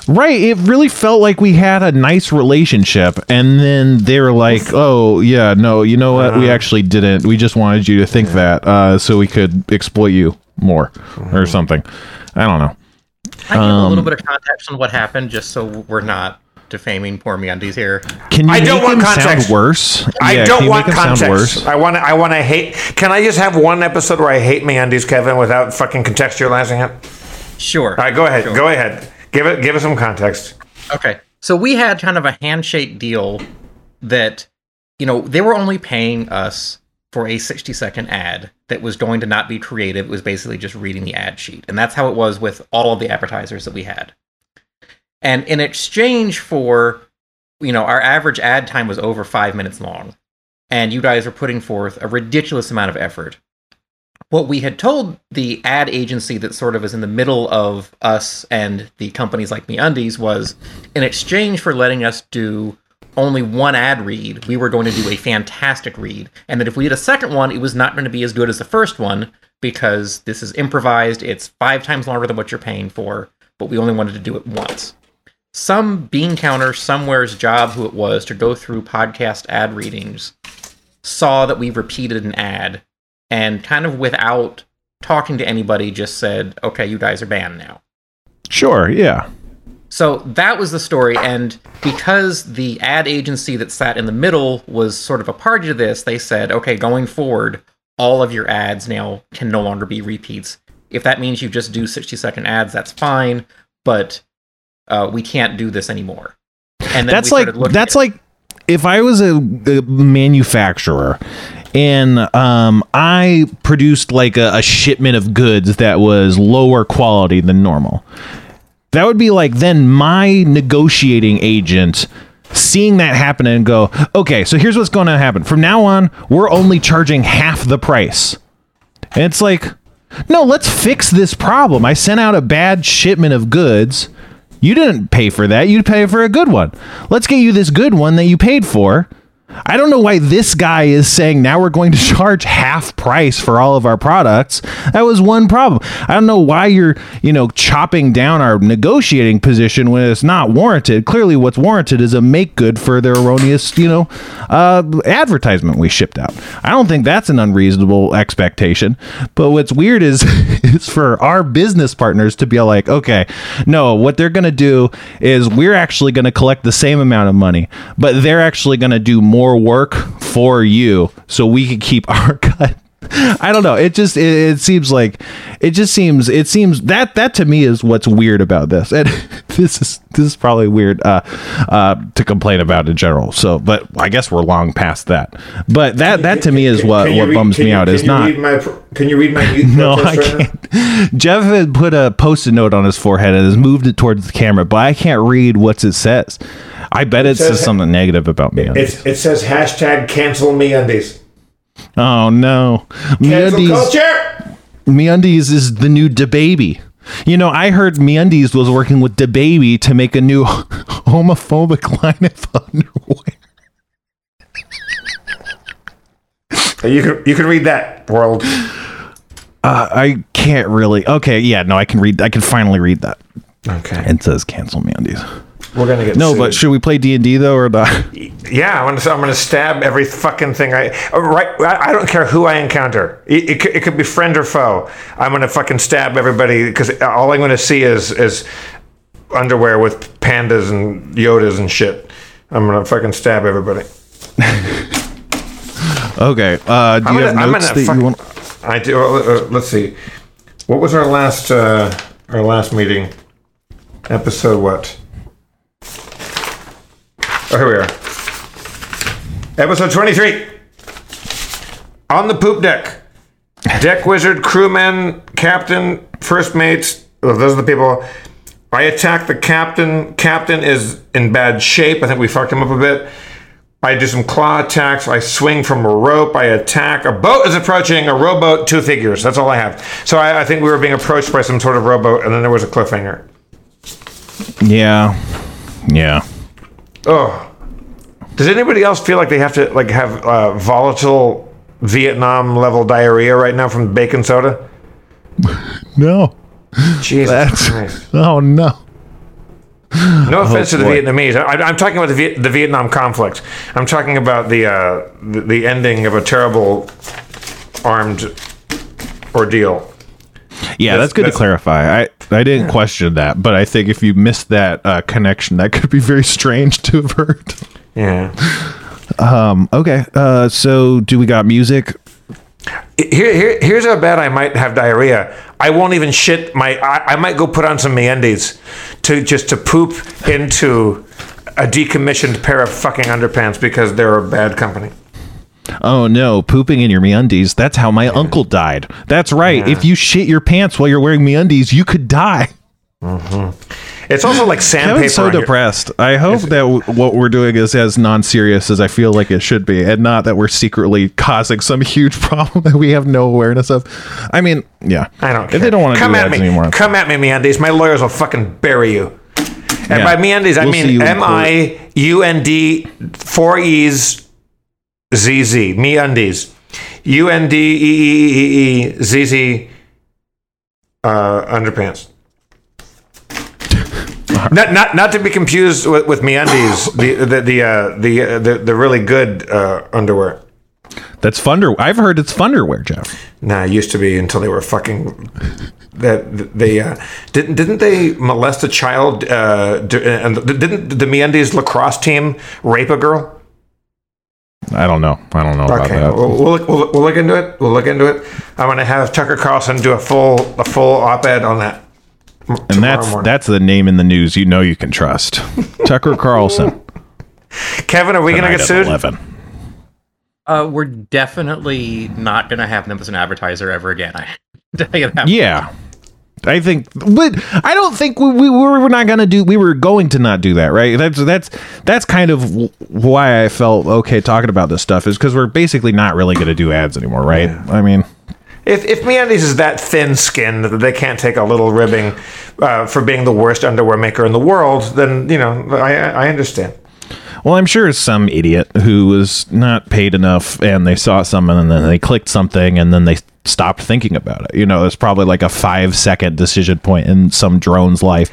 Right. It really felt like we had a nice relationship. And then they were like, oh, yeah, no, you know what? Uh-huh. We actually didn't. We just wanted you to think that uh, so we could exploit you more Mm-hmm. or something. I don't know. I give a Um, little bit of context on what happened, just so we're not defaming poor MeUndies here. Can you I don't want him context. sound worse? I Yeah, don't want make him sound context. worse? I want to. I want to hate. Can I just have one episode where I hate MeUndies, Kevin, without fucking contextualizing it? Sure. All right, go ahead. Sure. Go ahead. Give it. Give us some context. Okay. So we had kind of a handshake deal that, you know, they were only paying us for a 60 second ad that was going to not be creative. It was basically just reading the ad sheet. And that's how it was with all of the advertisers that we had. And in exchange for, you know, our average ad time was over five minutes long. And you guys were putting forth a ridiculous amount of effort. what we had told the ad agency that sort of is in the middle of us and the companies like MeUndies was in exchange for letting us do only one ad read, we were going to do a fantastic read. And that if we did a second one, it was not going to be as good as the first one because this is improvised. It's five times longer than what you're paying for, but we only wanted to do it once. Some bean counter somewhere's job, who it was, to go through podcast ad readings, saw that we repeated an ad and kind of without talking to anybody just said, okay, you guys are banned now. Sure, yeah. So that was the story. And because the ad agency that sat in the middle was sort of a party to this, they said, okay, going forward, all of your ads now can no longer be repeats. If that means you just do 60 second ads, that's fine. But uh, we can't do this anymore. And that's like that's like if I was a, a manufacturer and um, I produced like a, a shipment of goods that was lower quality than normal. That would be like then my negotiating agent seeing that happen and go, okay, so here's what's going to happen. From now on, we're only charging half the price. And it's like, no, let's fix this problem. I sent out a bad shipment of goods. You didn't pay for that. You paid for a good one. Let's get you this good one that you paid for. I don't know why this guy is saying now we're going to charge half price for all of our products. That was one problem. I don't know why you're, you know, chopping down our negotiating position when it's not warranted. Clearly, what's warranted is a make good for their erroneous, you know, uh, advertisement we shipped out. I don't think that's an unreasonable expectation. But what's weird is, is for our business partners to be like, okay, no, what they're going to do is we're actually going to collect the same amount of money, but they're actually going to do more more work for you so we can keep our cut. I don't know. It just it, it, seems like it just seems it seems that that to me is what's weird about this. And this is this is probably weird uh, uh, to complain about in general. So, but I guess we're long past that. But that that to me is what what bums me out is not. My, can you read my no? I can't. Jeff had put a post-it note on his forehead and has moved it towards the camera, but I can't read what it says. I bet it, it says, says, something negative about me. It says hashtag cancel me undies. Oh no, cancel MeUndies, culture. MeUndies is the new baby. You know, I heard MeUndies was working with baby to make a new homophobic line of underwear. You can you can read that world. Uh, I can't really. Okay, yeah, no, I can read. I can finally read that. Okay. It says cancel MeUndies. We're gonna get no, sued. but should we play D and D though or not? Yeah, I'm gonna I'm gonna stab every fucking thing I uh, right. I don't care who I encounter. It, it, could, it could be friend or foe. I'm gonna fucking stab everybody because all I'm gonna see is is underwear with pandas and Yodas and shit. I'm gonna fucking stab everybody. okay. Uh, do I'm you gonna, have notes that fuck, you want? I do. Uh, uh, let's see. What was our last uh, our last meeting? Episode what? Oh, here we are. Episode 23. On the poop deck. Deck wizard, crewman, captain, first mates. Oh, those are the people. I attack the captain. Captain is in bad shape. I think we fucked him up a bit. I do some claw attacks. I swing from a rope. I attack. A boat is approaching. A rowboat, two figures. That's all I have. So I, I think we were being approached by some sort of rowboat, and then there was a cliffhanger. Yeah. Yeah. Oh, does anybody else feel like they have to like have uh, volatile Vietnam level diarrhea right now from baking soda? No. Jesus That's, Christ. Oh no. No offense oh, to the boy. Vietnamese. I, am talking about the, Viet, the Vietnam conflict. I'm talking about the, uh, the the ending of a terrible armed ordeal. Yeah, that's, that's good that's, to clarify. I I didn't yeah. question that, but I think if you missed that uh, connection, that could be very strange to have heard. Yeah. Um. Okay. Uh. So, do we got music? Here, here, here's how bad I might have diarrhea. I won't even shit my. I, I might go put on some MeUndies to just to poop into a decommissioned pair of fucking underpants because they're a bad company. Oh no, pooping in your MeUndies. That's how my yeah. uncle died. That's right. Yeah. If you shit your pants while you're wearing MeUndies, you could die. Mm-hmm. It's also like sandpaper. Kevin's so on your- depressed. I hope that w- what we're doing is as non-serious as I feel like it should be, and not that we're secretly causing some huge problem that we have no awareness of. I mean, yeah. I don't. If they don't want to come do at me, anymore, come at me, Meandies. My lawyers will fucking bury you. And Yeah. by Meandies, I We'll mean M I U N D four E's Z Z. Meandies. U N D E E E E Z Z. Uh, underpants. Not, not, not to be confused with, with MeUndies, the the the uh, the, uh, the the really good uh, underwear. that's Funder. I've heard it's Funderwear, Jeff. Nah, it used to be until they were fucking. That they uh, didn't didn't they molest a child? Uh, and didn't the MeUndies lacrosse team rape a girl? I don't know. I don't know about that. we'll, we'll, look, we'll, we'll look into it. We'll look into it. I'm gonna have Tucker Carlson do a full a full op-ed on that. and that's morning. that's the name in the news you know you can trust. Tucker Carlson. Kevin, are we gonna get sued? 11. Uh, we're definitely not going to have them as an advertiser ever again. I tell you that. Yeah. I think, but I don't think we, we were not going to do. We were going to not do that, right? That's that's that's kind of why I felt okay talking about this stuff is because we're basically not really going to do ads anymore, right? I mean, If if MeUndies is that thin skinned that they can't take a little ribbing uh, for being the worst underwear maker in the world, then you know I I understand. well, I'm sure some idiot who was not paid enough and they saw something and then they clicked something and then they stopped thinking about it. You know, it's probably like a five second decision point in some drone's life.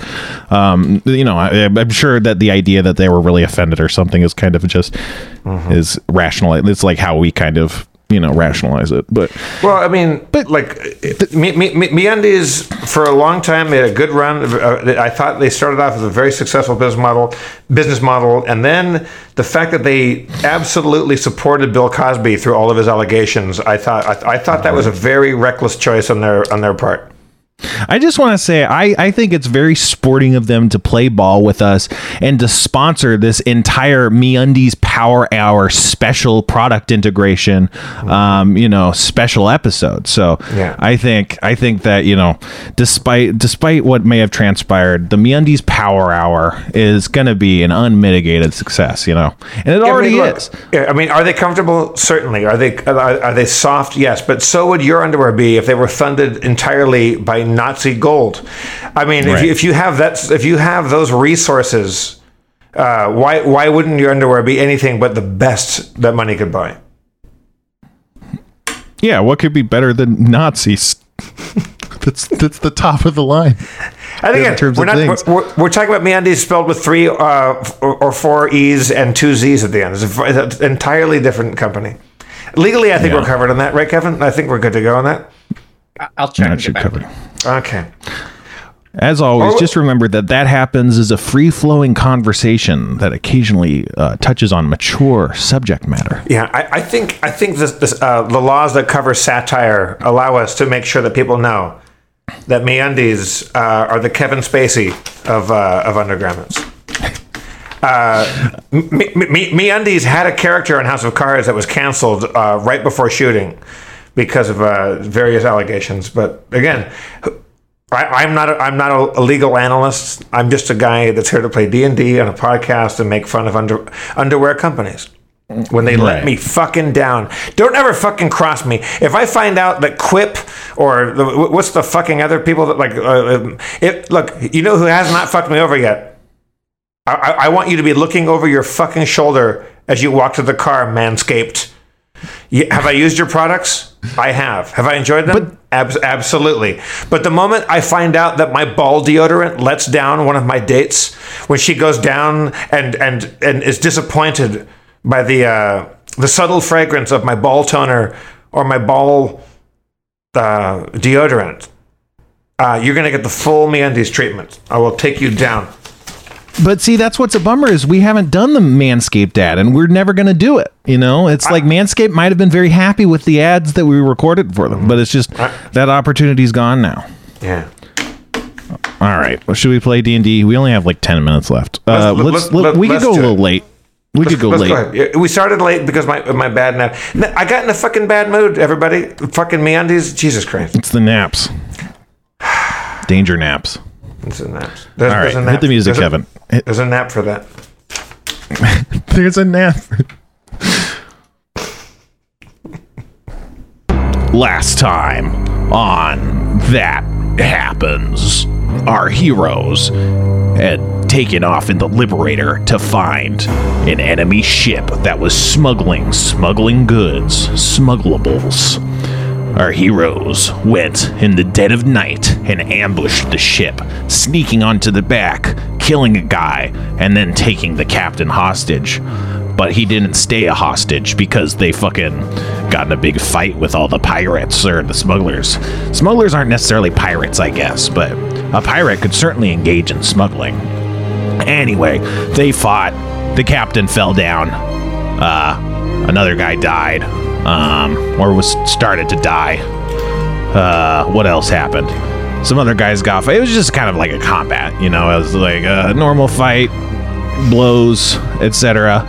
Um, you know, I, I'm sure that the idea that they were really offended or something is kind of just is rational. It's like how we kind of you know rationalize it, but Well, I mean, but like me, me, me, MeUndies for a long time made a good run. Uh, I thought they started off as a very successful business model, business model, and then the fact that they absolutely supported Bill Cosby through all of his allegations, I thought I, I thought that was a very reckless choice on their on their part. I just want to say I, I think it's very sporting of them to play ball with us and to sponsor this entire MeUndies Power Hour special product integration, um, you know, special episode. So Yeah. I think I think that you know, despite despite what may have transpired, the MeUndies Power Hour is going to be an unmitigated success. You know, and it I already mean, look, is. yeah, I mean, are they comfortable? Certainly. Are they are, are they soft? Yes, but so would your underwear be if they were funded entirely by Nazi gold. I mean, if, you, if you have that, if you have those resources, uh, why why wouldn't your underwear be anything but the best that money could buy? Yeah, what could be better than Nazis? that's that's the top of the line. I think In terms we're, of not, we're, we're talking about MeUndies spelled with three uh, or, or four e's and two z's at the end. It's, a, it's an entirely different company. Legally, I think Yeah. we're covered on that, right, Kevin? I think we're good to go on that. I- I'll check. That and should cover it. Okay. As always, Oh. just remember that that happens is a free flowing conversation that occasionally uh, touches on mature subject matter. Yeah, I, I think I think this, this uh, the laws that cover satire allow us to make sure that people know that MeUndies uh, are the Kevin Spacey of uh, of undergarments. Uh, me, me, MeUndies had a character in House of Cards that was canceled uh, right before shooting because of uh, various allegations. But again, I, I'm not a, I'm not a, legal analyst. I'm just a guy that's here to play D and D on a podcast and make fun of under, underwear companies when they let me fucking down. Don't ever fucking cross me. If I find out that Quip or the, what's the fucking other people that like, uh, um, it, look, you know who has not fucked me over yet? I, I want you to be looking over your fucking shoulder as you walk to the car, manscaped. You, have I used your products? I have. Have I enjoyed them? Abs- absolutely. But the moment I find out that my ball deodorant lets down one of my dates, when she goes down and and and is disappointed by the uh, the subtle fragrance of my ball toner or my ball uh, deodorant, uh, you're gonna get the full MeUndies treatment. I will take you down. But see, that's what's a bummer is we haven't done the Manscaped ad, and we're never going to do it. You know, it's like Manscaped might have been very happy with the ads that we recorded for them, but it's just that opportunity's gone now. Yeah. All right, well, should we play D and D? We only have like ten minutes left. Uh, Let's- let's, let's- let- we could go a little late. We could go late. go We started late because my my bad nap. I got in a fucking bad mood. Everybody, fucking MeUndies. Jesus Christ. It's the naps. Danger naps. It's a nap. There's, All right, there's a hit the music, there's a- Kevin. Hit- there's a nap for that. There's a nap. Last time on That Happens, our heroes had taken off in the Liberator to find an enemy ship that was smuggling, smuggling goods, smugglables. Our heroes went in the dead of night and ambushed the ship, sneaking onto the back, killing a guy, and then taking the captain hostage. But he didn't stay a hostage because they fucking got in a big fight with all the pirates or the smugglers. Smugglers aren't necessarily pirates, I guess, but a pirate could certainly engage in smuggling. Anyway, they fought. The captain fell down. Uh, another guy died, um, or was started to die. Uh, what else happened? Some other guys got. It was just kind of like a combat, you know. It was like a normal fight, blows, etc.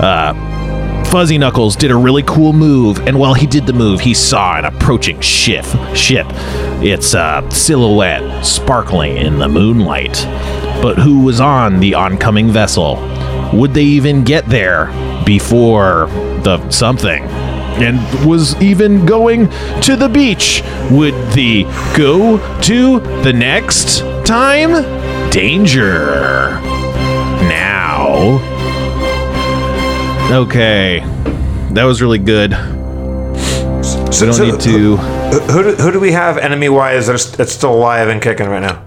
Uh, Fuzzy Knuckles did a really cool move, and while he did the move, he saw an approaching ship. Ship, its uh, silhouette sparkling in the moonlight. But who was on the oncoming vessel? Would they even get there before the something? And was even going to the beach? Would the go to the next time? Danger. Now. Okay. That was really good. So, We don't so need to. Who, who, do, who do we have enemy wise that's, that's still alive and kicking right now?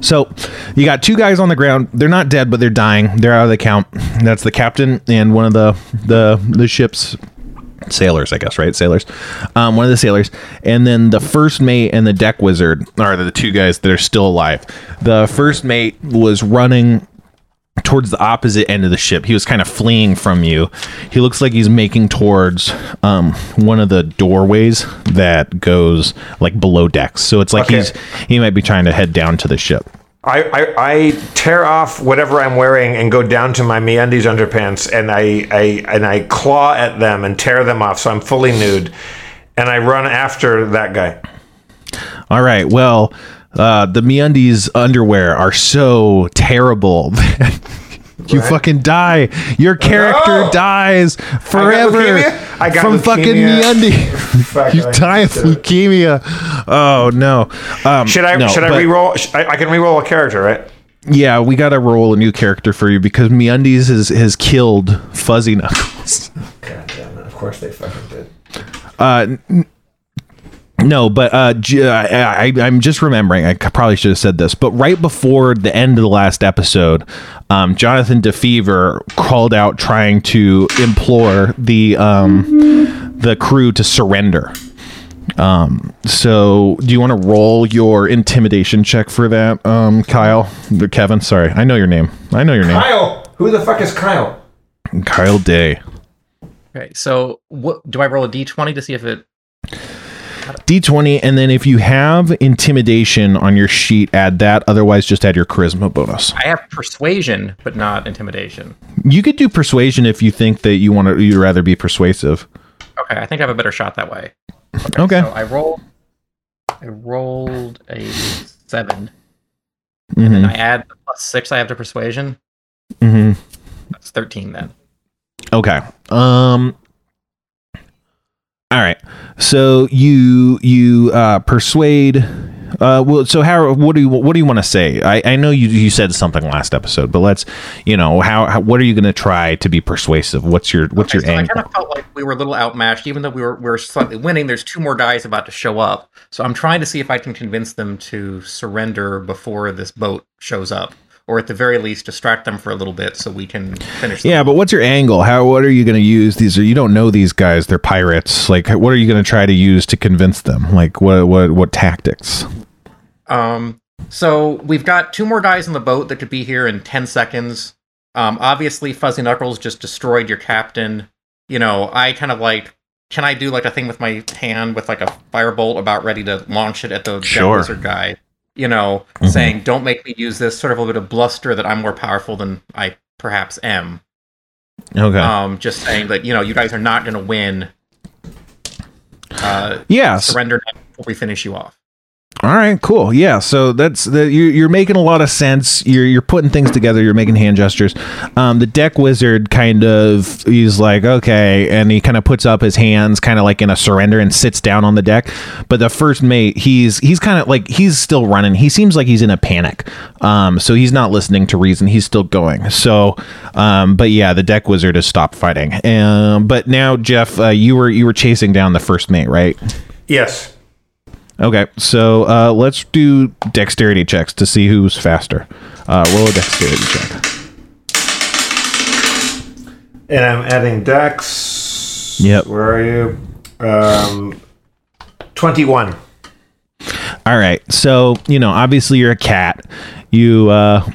So you got two guys on the ground. They're not dead, but they're dying. They're out of the count. That's the captain and one of the the the ship's sailors, I guess, right? Sailors. Um, one of the sailors, and then the first mate and the deck wizard are the two guys that are still alive. The first mate was running towards the opposite end of the ship. He was kind of fleeing from you. He looks like he's making towards um, one of the doorways that goes like below decks. So it's like Okay. he's he might be trying to head down to the ship. I, I, I tear off whatever I'm wearing and go down to my MeUndies underpants and I, I and I claw at them and tear them off so I'm fully nude and I run after that guy. All right. Well, uh, the MeUndies underwear are so terrible you fucking die. Your character No! dies forever leukemia? I got from fucking leukemia. MeUndies. Fuck, you die of leukemia. Oh no. Um, Should I no, should I re-roll? I, I can re-roll a character, right? Yeah, we got to roll a new character for you because MeUndies has has killed Fuzzy Knuckles. God damn it! Of course they fucking did. Uh, n- no, but uh, j- I, I, am just remembering. I probably should have said this, but right before the end of the last episode, um, Jonathan DeFever called out trying to implore the um, the crew to surrender. Um, so do you want to roll your intimidation check for that, um, Kyle, Kevin? Sorry, I know your name. I know your name, Kyle, who the fuck is Kyle? Kyle Day. Okay, so what do I roll a d20 to see if it? D20, and then if you have intimidation on your sheet, add that. Otherwise, just add your charisma bonus. I have persuasion, but not intimidation. You could do persuasion if you think that you want to. You'd rather be persuasive. Okay, I think I have a better shot that way. Okay. So I rolled. I rolled a seven, hmm and I add the plus six I have to persuasion. Mm-hmm. That's thirteen then. Okay. Um. All right. So you you uh, persuade. Uh, well, so how? What do you what do you want to say? I, I know you you said something last episode, but let's you know how, how what are you going to try to be persuasive? What's your what's Okay, your so I kind of felt like we were a little outmatched, even though we were we were slightly winning. There's two more guys about to show up, so I'm trying to see if I can convince them to surrender before this boat shows up, or at the very least distract them for a little bit so we can finish. the Yeah, but what's your angle? How what are you going to use? These are you don't know these guys. They're pirates. Like, what are you going to try to use to convince them? Like, what what what tactics? Um, so we've got two more guys in the boat that could be here in 10 seconds. Um, obviously, Fuzzy Knuckles just destroyed your captain. You know, I kind of like, can I do like a thing with my hand with like a firebolt about ready to launch it at the Sure. wizard guy? You know, Mhm. saying, don't make me use this sort of a little bit of bluster that I'm more powerful than I perhaps am. Okay. Um, just saying that, you know, you guys are not going to win. Uh, yes. surrender before we finish you off. All right, cool. Yeah, so that's the you're, you're making a lot of sense. You're you're putting things together. You're making hand gestures. Um, the deck wizard kind of he's like okay, and he kind of puts up his hands, kind of like in a surrender, and sits down on the deck. But the first mate, he's he's kind of like he's still running. He seems like he's in a panic. Um, so he's not listening to reason. He's still going. So, um, but yeah, the deck wizard has stopped fighting. Um, but now Jeff, uh, you were you were chasing down the first mate, right? Yes. Okay, so uh, let's do dexterity checks to see who's faster. Uh, roll a dexterity check. And I'm adding Dex. Yep. Where are you? Um, 21. All right, so you know, obviously you're a cat. You uh,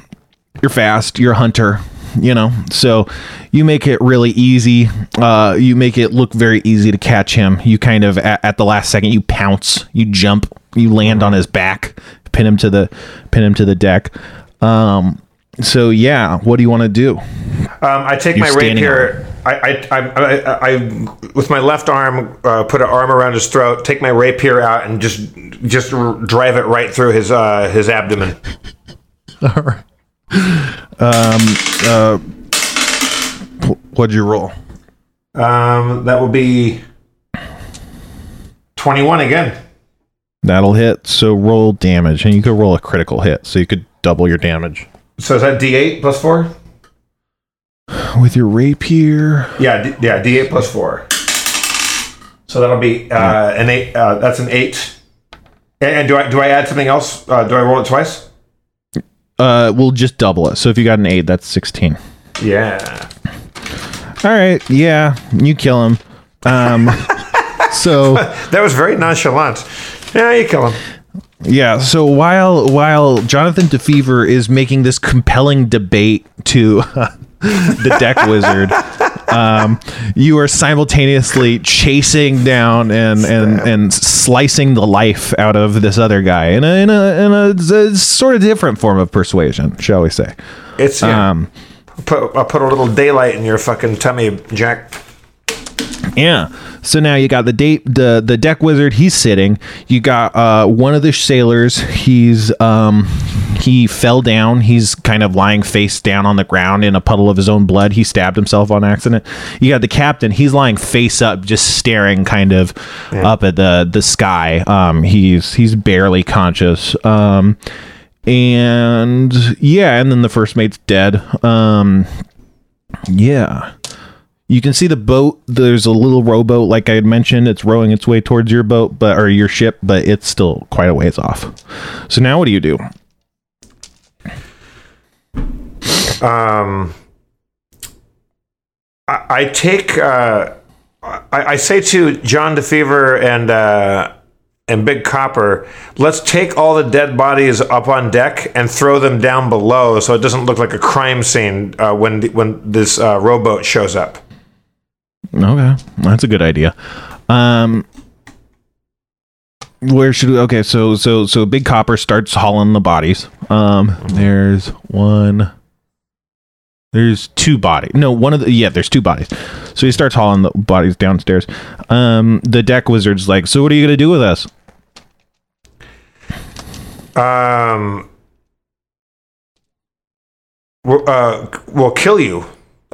you're fast. You're a hunter. You know, so you make it really easy. Uh, you make it look very easy to catch him. You kind of at, at the last second you pounce, you jump, you land on his back, pin him to the pin him to the deck. Um, so yeah, what do you want to do? Um, I take You're my standing rapier. I, I, I, I, I, with my left arm, uh, put an arm around his throat. Take my rapier out and just, just r- drive it right through his, uh, his abdomen. All right. Um. Uh. What'd you roll? Um, that will be twenty-one again. That'll hit. So roll damage, and you could roll a critical hit, so you could double your damage So is that D8 plus four? with your rapier. Yeah, D, yeah, D8 plus four. So that'll be uh, an eight. Uh, that's an eight. And, and do I do I add something else? Uh, do I roll it twice? Uh, we'll just double it. So if you got an eight, that's sixteen. Yeah. All right. Yeah, you kill him. Um. so That was very nonchalant. Yeah, you kill him. Yeah, so while while Jonathan DeFever is making this compelling debate to the deck wizard, um, you are simultaneously chasing down and and and slicing the life out of this other guy in a in a, in a, a sort of different form of persuasion, shall we say? It's yeah. Um, put I'll put a little daylight in your fucking tummy, Jack. Yeah. So now you got the date the the deck wizard. He's sitting. You got uh, one of the sailors. He's um he fell down. He's kind of lying face down on the ground in a puddle of his own blood. He stabbed himself on accident. You got the captain. He's lying face up, just staring kind of up at the the sky. Um, he's he's barely conscious. Um, and yeah, and then the first mate's dead. Um, yeah. You can see the boat. There's a little rowboat, like I had mentioned. It's rowing its way towards your boat, but or your ship, but it's still quite a ways off. So now, what do you do? Um, I, I take. Uh, I, I say to John DeFever and uh, and Big Copper, let's take all the dead bodies up on deck and throw them down below, so it doesn't look like a crime scene uh, when the, when this uh, rowboat shows up. Okay, that's a good idea. Um, where should we? Okay, so so so Big Copper starts hauling the bodies. Um, there's one. There's two bodies. No, one of the yeah. There's two bodies. So he starts hauling the bodies downstairs. Um, the deck wizard's like, so what are you gonna do with us? Um, we'll, uh, we'll kill you.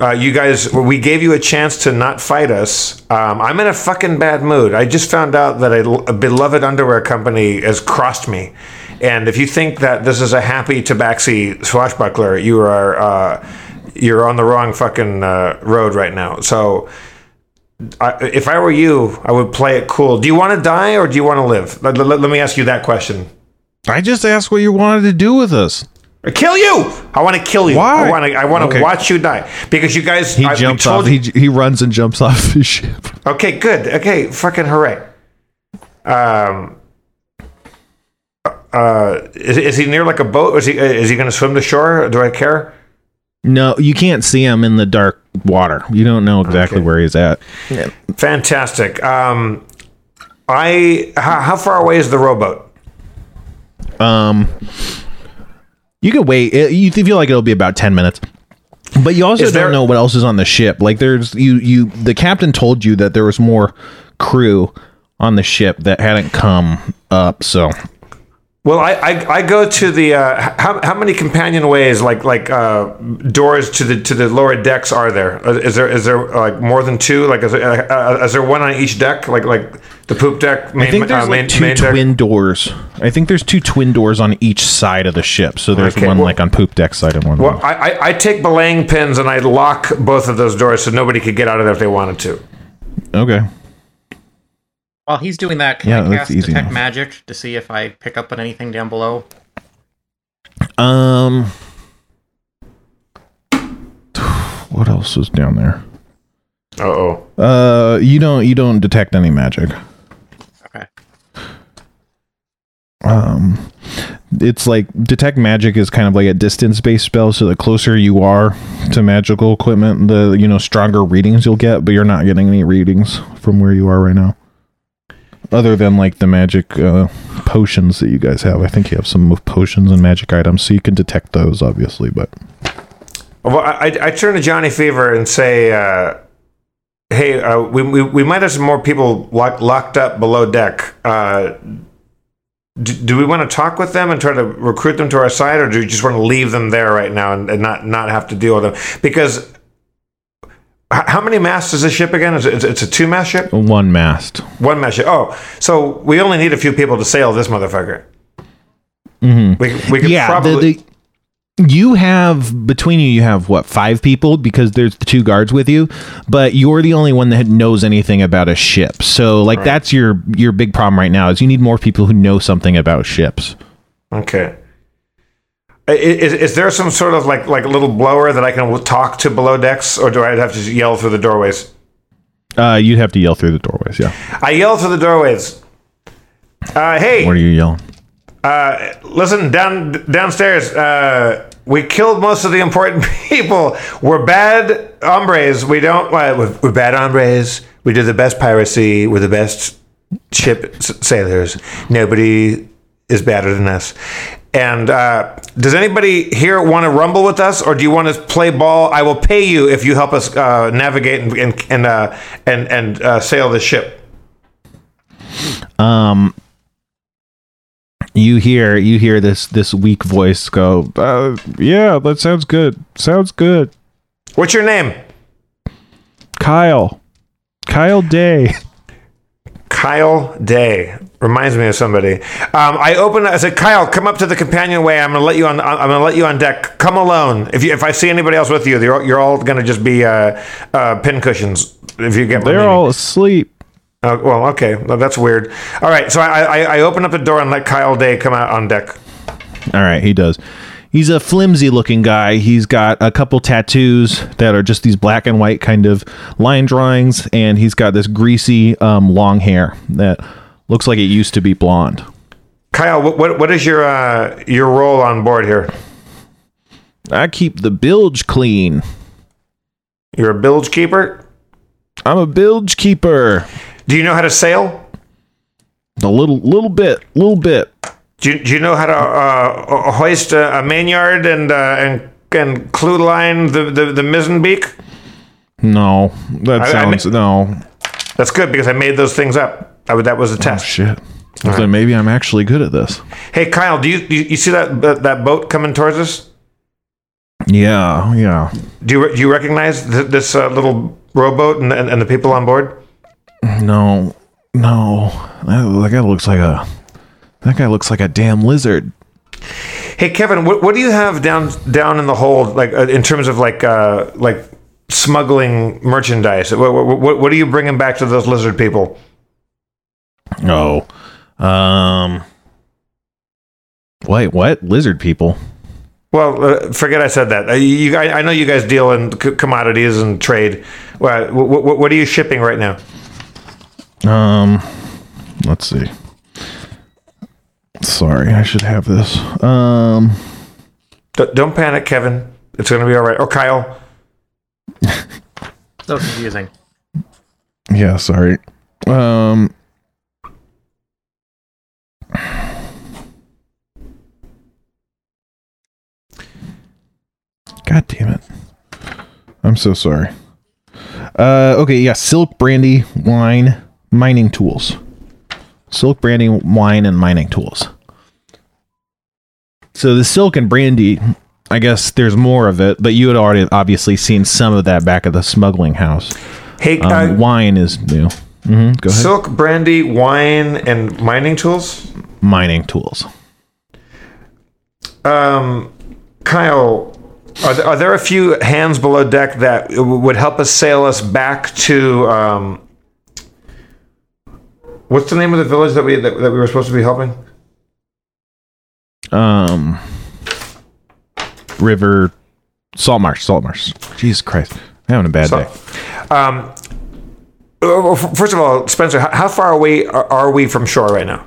Uh, you guys, we gave you a chance to not fight us. Um, I'm in a fucking bad mood. I just found out that a, a beloved underwear company has crossed me. And if you think that this is a happy tabaxi swashbuckler, you are uh, you're on the wrong fucking uh, road right now. So, I, if I were you, I would play it cool. Do you want to die or do you want to live? Let, let- let me ask you that question. I just asked what you wanted to do with us. I kill you. I want to kill you. Why? I want to. I want to Okay. watch you die because you guys. He I, jumps off. He he runs and jumps off his ship. okay, good. Okay, fucking hooray. Um. Uh, is, is he near like a boat? Is he is he going to swim to shore? Do I care? No, you can't see him in the dark water. You don't know exactly Okay. where he's at. Fantastic. Um, I how, how far away is the rowboat? Um, you could wait. It, you feel like it'll be about ten minutes, but you also Is don't there- know what else is on the ship. Like there's you you the captain told you that there was more crew on the ship that hadn't come up. So Well, I, I, I go to the uh, how, how many companion ways like like uh, doors to the to the lower decks are there? Uh, Is there is there like more than two? Like is there, uh, is there one on each deck? Like like the poop deck? Main, I think there's uh, like two main deck? twin doors. I think there's two twin doors on each side of the ship. So there's Okay, one well- like on poop deck side and one. Well, I, I, I take belaying pins and I lock both of those doors so nobody could get out of there if they wanted to. okay. While he's doing that, can Yeah, I that's cast detect enough. magic to see if I pick up on anything down below? Um. What else is down there? Uh oh. Uh, you don't you don't detect any magic. Okay. Um, it's like detect magic is kind of like a distance based spell. So the closer you are to magical equipment, the you know stronger readings you'll get. But you're not getting any readings from where you are right now. Other than like the magic uh, potions that you guys have, I think you have some potions and magic items, so you can detect those, obviously. But Well, I, I turn to Johnny Fever and say, uh, "Hey, uh, we, we we might have some more people lock, locked up below deck. Uh, do, do we want to talk with them and try to recruit them to our side, or do we just want to leave them there right now and, and not not have to deal with them? Because how many masts is this ship again? Is it, it's a two mast ship, one mast. one mast ship. Oh, so we only need a few people to sail this motherfucker. Mm-hmm. We we could yeah, probably. the, the, you have between you, you have what five people because there's the two guards with you, but you're the only one that knows anything about a ship. So like that's your your big problem right now is you need more people who know something about ships. Okay. Is, is there some sort of like like a little blower that I can talk to below decks, or do I have to yell through the doorways? Uh, you'd have to yell through the doorways. Yeah. I yell through the doorways. Uh, hey, What are you yelling? uh, listen down downstairs. Uh, we killed most of the important people. We're bad hombres. We don't. Uh, we're, we're bad hombres. We do the best piracy. We're the best ship s- sailors. Nobody is better than us. And uh, does anybody here want to rumble with us, or do you want to play ball? I will pay you if you help us uh, navigate and and and uh, and, and uh, sail the ship. Um, you hear you hear this this weak voice go. Uh, yeah, that sounds good. Sounds good. What's your name? Kyle. Kyle Day. Kyle Day reminds me of somebody. Um, I open. I said, "Kyle, come up to the companionway. I'm gonna let you on. I'm gonna let you on deck. Come alone. If you, if I see anybody else with you, you're, you're all gonna just be uh, uh, pin cushions. If you get They're all asleep. Uh, well, okay, well, that's weird. All right, so I, I I open up the door and let Kyle Day come out on deck. All right, he does. He's a flimsy looking guy. He's got a couple tattoos that are just these black and white kind of line drawings, and he's got this greasy um, long hair that looks like it used to be blonde. Kyle, what what, what is your uh, your role on board here? I keep the bilge clean. You're a bilge keeper. I'm a bilge keeper. Do you know how to sail? A little, little bit, little bit. Do you, do you know how to uh, hoist a, a mainyard and uh, and and clew line the, the, the mizzen beak? No, that I- I sounds no. That's good because I made those things up. I that was a test. Oh test. shit. Then maybe I'm actually good at this. hey, Kyle, do you, do you see that that that boat coming towards us? Yeah, yeah. Do you do you recognize th- this uh, little rowboat and, and and the people on board? No, no. That, that guy looks like a. That guy looks like a damn lizard. Hey, Kevin, what, what do you have down down in the hold, like uh, in terms of like uh, like smuggling merchandise? What, what, what, are you bringing back to those lizard people? Oh, um. Wait, what? Lizard people? Well, uh, forget I said that. Uh, you, I, I know you guys deal in c- commodities and trade. What, what, what are you shipping right now? Um, let's see. Sorry, I should have this. Um, D- don't panic, Kevin. It's going to be all right. Or Kyle. So confusing. yeah, sorry. Um, God damn it. I'm so sorry. Uh, okay, yeah, silk brandy, wine, mining tools. Silk brandy, wine, and mining tools. So the silk and brandy, I guess there's more of it, but you had already obviously seen some of that back at the smuggling house. Hey, Um, uh, wine is new. hmm go ahead. silk, brandy, wine, and mining tools. Mining tools. Um, Kyle, are there, are there a few hands below deck that w- would help us sail us back to um, what's the name of the village that we that, that we were supposed to be helping? Um, river, salt marsh, salt marsh. Jesus Christ, I'm having a bad So- day. Um, well, first of all, Spencer, how, how far away are, are we from shore right now?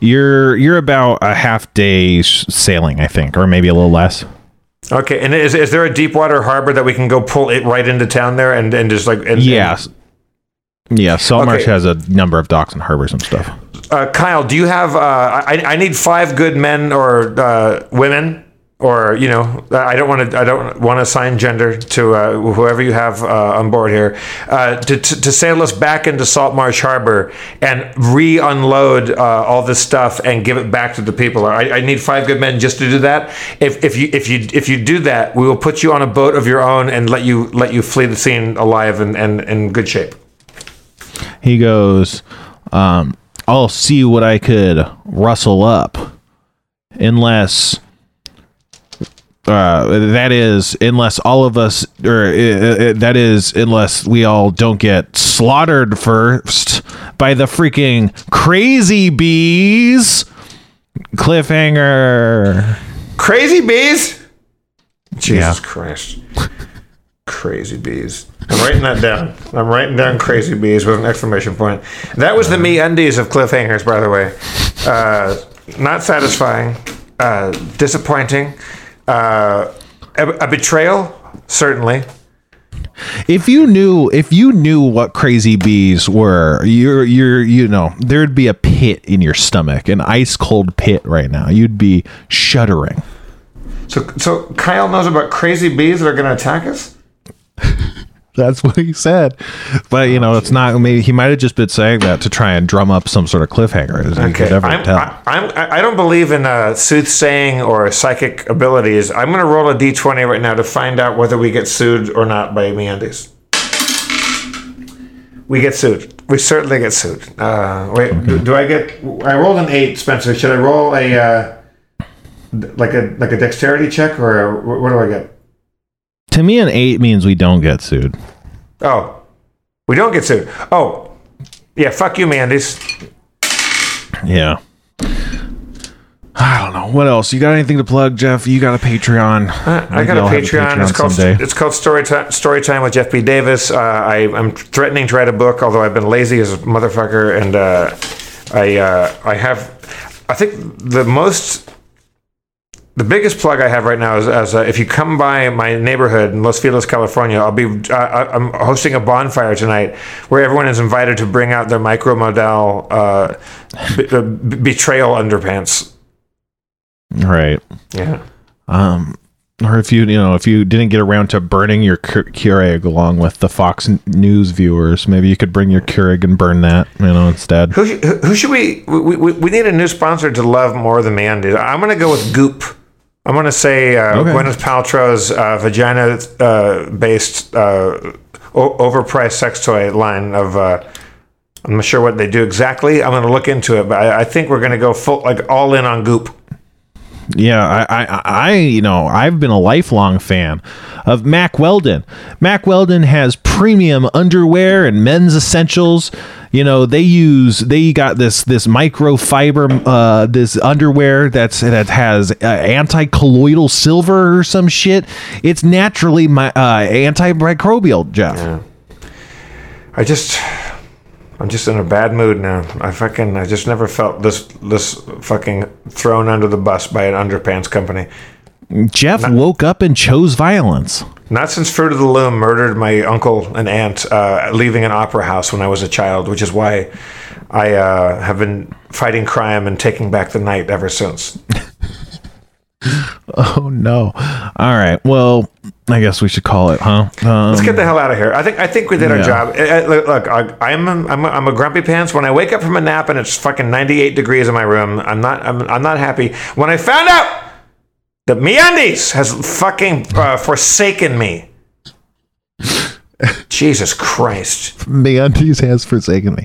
You're you're about a half day sailing, I think, or maybe a little less. Okay, and is, is there a deep water harbor that we can go pull it right into town there and, and just like and, Yes. Yeah, Saltmarsh Okay. has a number of docks and harbors and stuff. Uh, Kyle, do you have? Uh, I, I need five good men or uh, women, or you know, I don't want to. I don't want to assign gender to uh, whoever you have uh, on board here uh, to, to to sail us back into Saltmarsh Harbor and re-unload uh, all this stuff and give it back to the people. I, I need five good men just to do that. If, if you if you if you do that, we will put you on a boat of your own and let you let you flee the scene alive and and in good shape. He goes, um, I'll see what I could rustle up. Unless uh, that is unless all of us or uh, uh, that is unless we all don't get slaughtered first by the freaking crazy bees cliffhanger Crazy bees. Jesus Yeah. Christ. Crazy bees. I'm writing that down. I'm writing down crazy bees with an exclamation point. That was the MeUndies of cliffhangers, by the way. Uh, not satisfying. Uh, disappointing. Uh, a, a betrayal, certainly. if you knew if you knew what crazy bees were you're you're you know there'd be a pit in your stomach an ice cold pit right now you'd be shuddering So, so Kyle knows about crazy bees that are going to attack us. That's what he said but you know it's not maybe he might have just been saying that to try and drum up some sort of cliffhanger as you could ever I'm, tell I, I'm, I don't believe in uh, soothsaying or psychic abilities. I'm going to roll a d20 right now to find out whether we get sued or not by MeUndies. We get sued. We certainly get sued. Uh, wait, do, do I get? I rolled an eight, Spencer. Should I roll a uh, like a like a dexterity check or a, what do I get? To me an eight means we don't get sued Oh, we don't get sued. Oh, yeah. Fuck you, Mandy's. yeah I don't know. What else? You got anything to plug, Jeff? You got a Patreon. I Maybe got a I'll have Patreon. It's called someday. it's called Story Time. Story Time with Jeff B. Davis. Uh, I, I'm threatening to write a book, although I've been lazy as a motherfucker, and uh, I uh, I have I think the most the biggest plug I have right now is as uh, if you come by my neighborhood in Los Feliz, California, I'll be uh, I- I'm hosting a bonfire tonight where everyone is invited to bring out their micro model uh, b- uh, b- betrayal underpants. Right. Yeah. Um, or if you you know if you didn't get around to burning your Keur- Keurig along with the Fox News viewers, maybe you could bring your Keurig and burn that you know instead. Who, who should we, we? We we need a new sponsor to love more than MeUndies. I'm going to go with Goop. I'm going to say uh, Okay. Gwyneth Paltrow's uh, vagina-based uh, o- overpriced sex toy line of. Uh, I'm not sure what they do exactly. I'm going to look into it, but I, I think we're going to go full, like all in on Goop. Yeah, I, I, I, you know, I've been a lifelong fan of Mack Weldon. Mack Weldon has premium underwear and men's essentials. You know, they use they got this this microfiber uh this underwear that's that has uh, anti-colloidal silver or some shit. It's naturally my uh antimicrobial, Jeff. I just, I'm just in a bad mood now. I fucking, I just never felt this, this fucking thrown under the bus by an underpants company. Jeff woke up and chose violence. Not since Fruit of the Loom murdered my uncle and aunt, uh, leaving an opera house when I was a child, which is why I uh, have been fighting crime and taking back the night ever since. Oh no! All right. Well, I guess we should call it, huh? Um, Let's get the hell out of here. I think I think we did our job. Uh, uh, Look, look, I, I'm a, I'm a, I'm a grumpy pants. When I wake up from a nap and it's fucking 98 degrees in my room, I'm not I'm, I'm not happy. When I found out that MeUndies has fucking uh, forsaken me. Jesus Christ. MeUndies has forsaken me.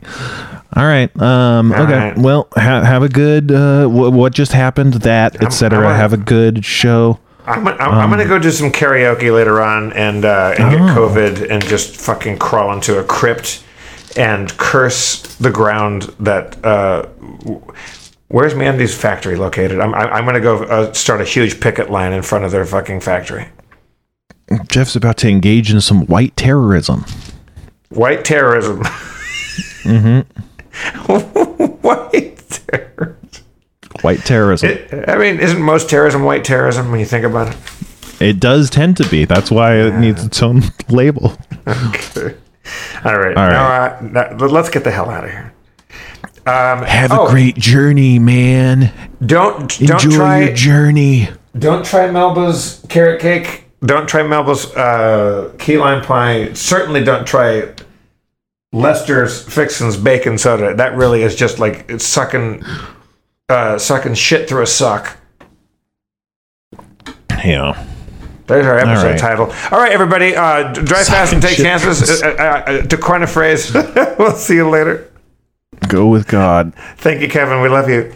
All right. Um, All okay. right. Well, ha- have a good. Uh, wh- what just happened? That, etc. Have a good show. I'm, I'm, I'm gonna go do some karaoke later on and uh, and get COVID and just fucking crawl into a crypt and curse the ground that. Uh, where's Mandy's factory located? I'm I'm gonna go uh, start a huge picket line in front of their fucking factory. Jeff's about to engage in some white terrorism. White terrorism. white terrorism. White terrorism. I mean, isn't most terrorism white terrorism when you think about it? It does tend to be. That's why it needs its own label. Okay. All right. All Now, uh, now, let's get the hell out of here. Um, Have oh, a great journey, man. Don't don't Enjoy try your journey. don't try Melba's carrot cake. Don't try Melba's uh, key lime pie. Certainly don't try Lester's Fixin's bacon soda. That really is just like it's sucking uh, sucking shit through a sock. Yeah. There's our episode right. title. All right, everybody, uh, drive fast and take shit. chances. Uh, uh, uh, to coin a phrase, we'll see you later. Go with God. Thank you, Kevin. We love you.